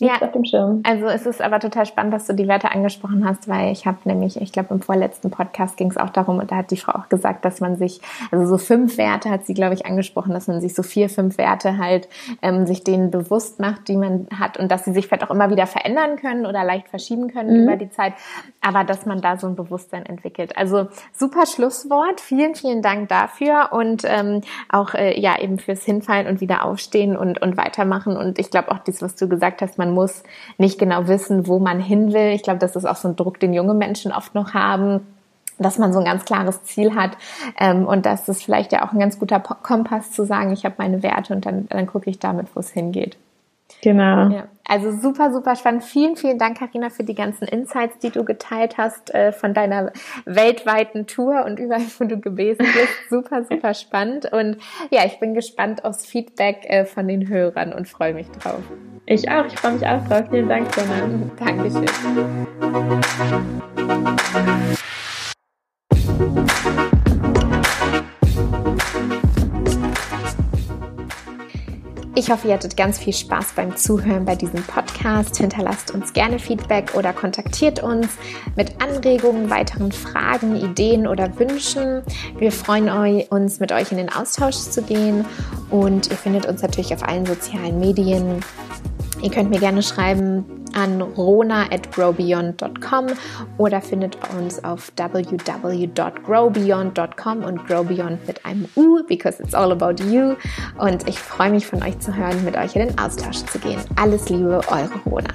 [SPEAKER 2] ja, auf dem Schirm.
[SPEAKER 1] Also es ist aber total spannend, dass du die Werte angesprochen hast, weil ich habe nämlich, ich glaube im vorletzten Podcast ging es auch darum, und da hat die Frau auch gesagt, dass man sich, also so fünf Werte hat sie, glaube ich, angesprochen, dass man sich so vier, fünf Werte halt ähm, sich denen bewusst macht, die man hat und dass sie sich vielleicht auch immer wieder verändern können oder leicht verschieben können mhm. über die Zeit, aber dass man da so ein Bewusstsein entwickelt. Also super Schlusswort. Vielen, vielen Dank dafür und ähm, auch äh, ja eben fürs Hinfallen und wieder aufstehen und, und weitermachen. Und ich glaube auch das, was du gesagt hast, man muss nicht genau wissen, wo man hin will. Ich glaube, das ist auch so ein Druck, den junge Menschen oft noch haben dass man so ein ganz klares Ziel hat ähm, und dass es vielleicht ja auch ein ganz guter Kompass zu sagen, ich habe meine Werte und dann, dann gucke ich damit, wo es hingeht.
[SPEAKER 2] Genau.
[SPEAKER 1] Ja, also super, super spannend. Vielen, vielen Dank, Karina, für die ganzen Insights, die du geteilt hast äh, von deiner weltweiten Tour und überall, wo du gewesen bist. (laughs) super, super spannend. Und ja, ich bin gespannt aufs Feedback äh, von den Hörern und freue mich drauf.
[SPEAKER 2] Ich auch, ich freue mich auch drauf. Vielen Dank, Sonne.
[SPEAKER 1] Dankeschön. Ich hoffe, ihr hattet ganz viel Spaß beim Zuhören bei diesem Podcast. Hinterlasst uns gerne Feedback oder kontaktiert uns mit Anregungen, weiteren Fragen, Ideen oder Wünschen. Wir freuen uns, mit euch in den Austausch zu gehen und ihr findet uns natürlich auf allen sozialen Medien. Ihr könnt mir gerne schreiben an rona@growbeyond.com oder findet uns auf www.growbeyond.com und growbeyond mit einem U, because it's all about you. Und ich freue mich von euch zu hören, mit euch in den Austausch zu gehen. Alles Liebe, eure Rona.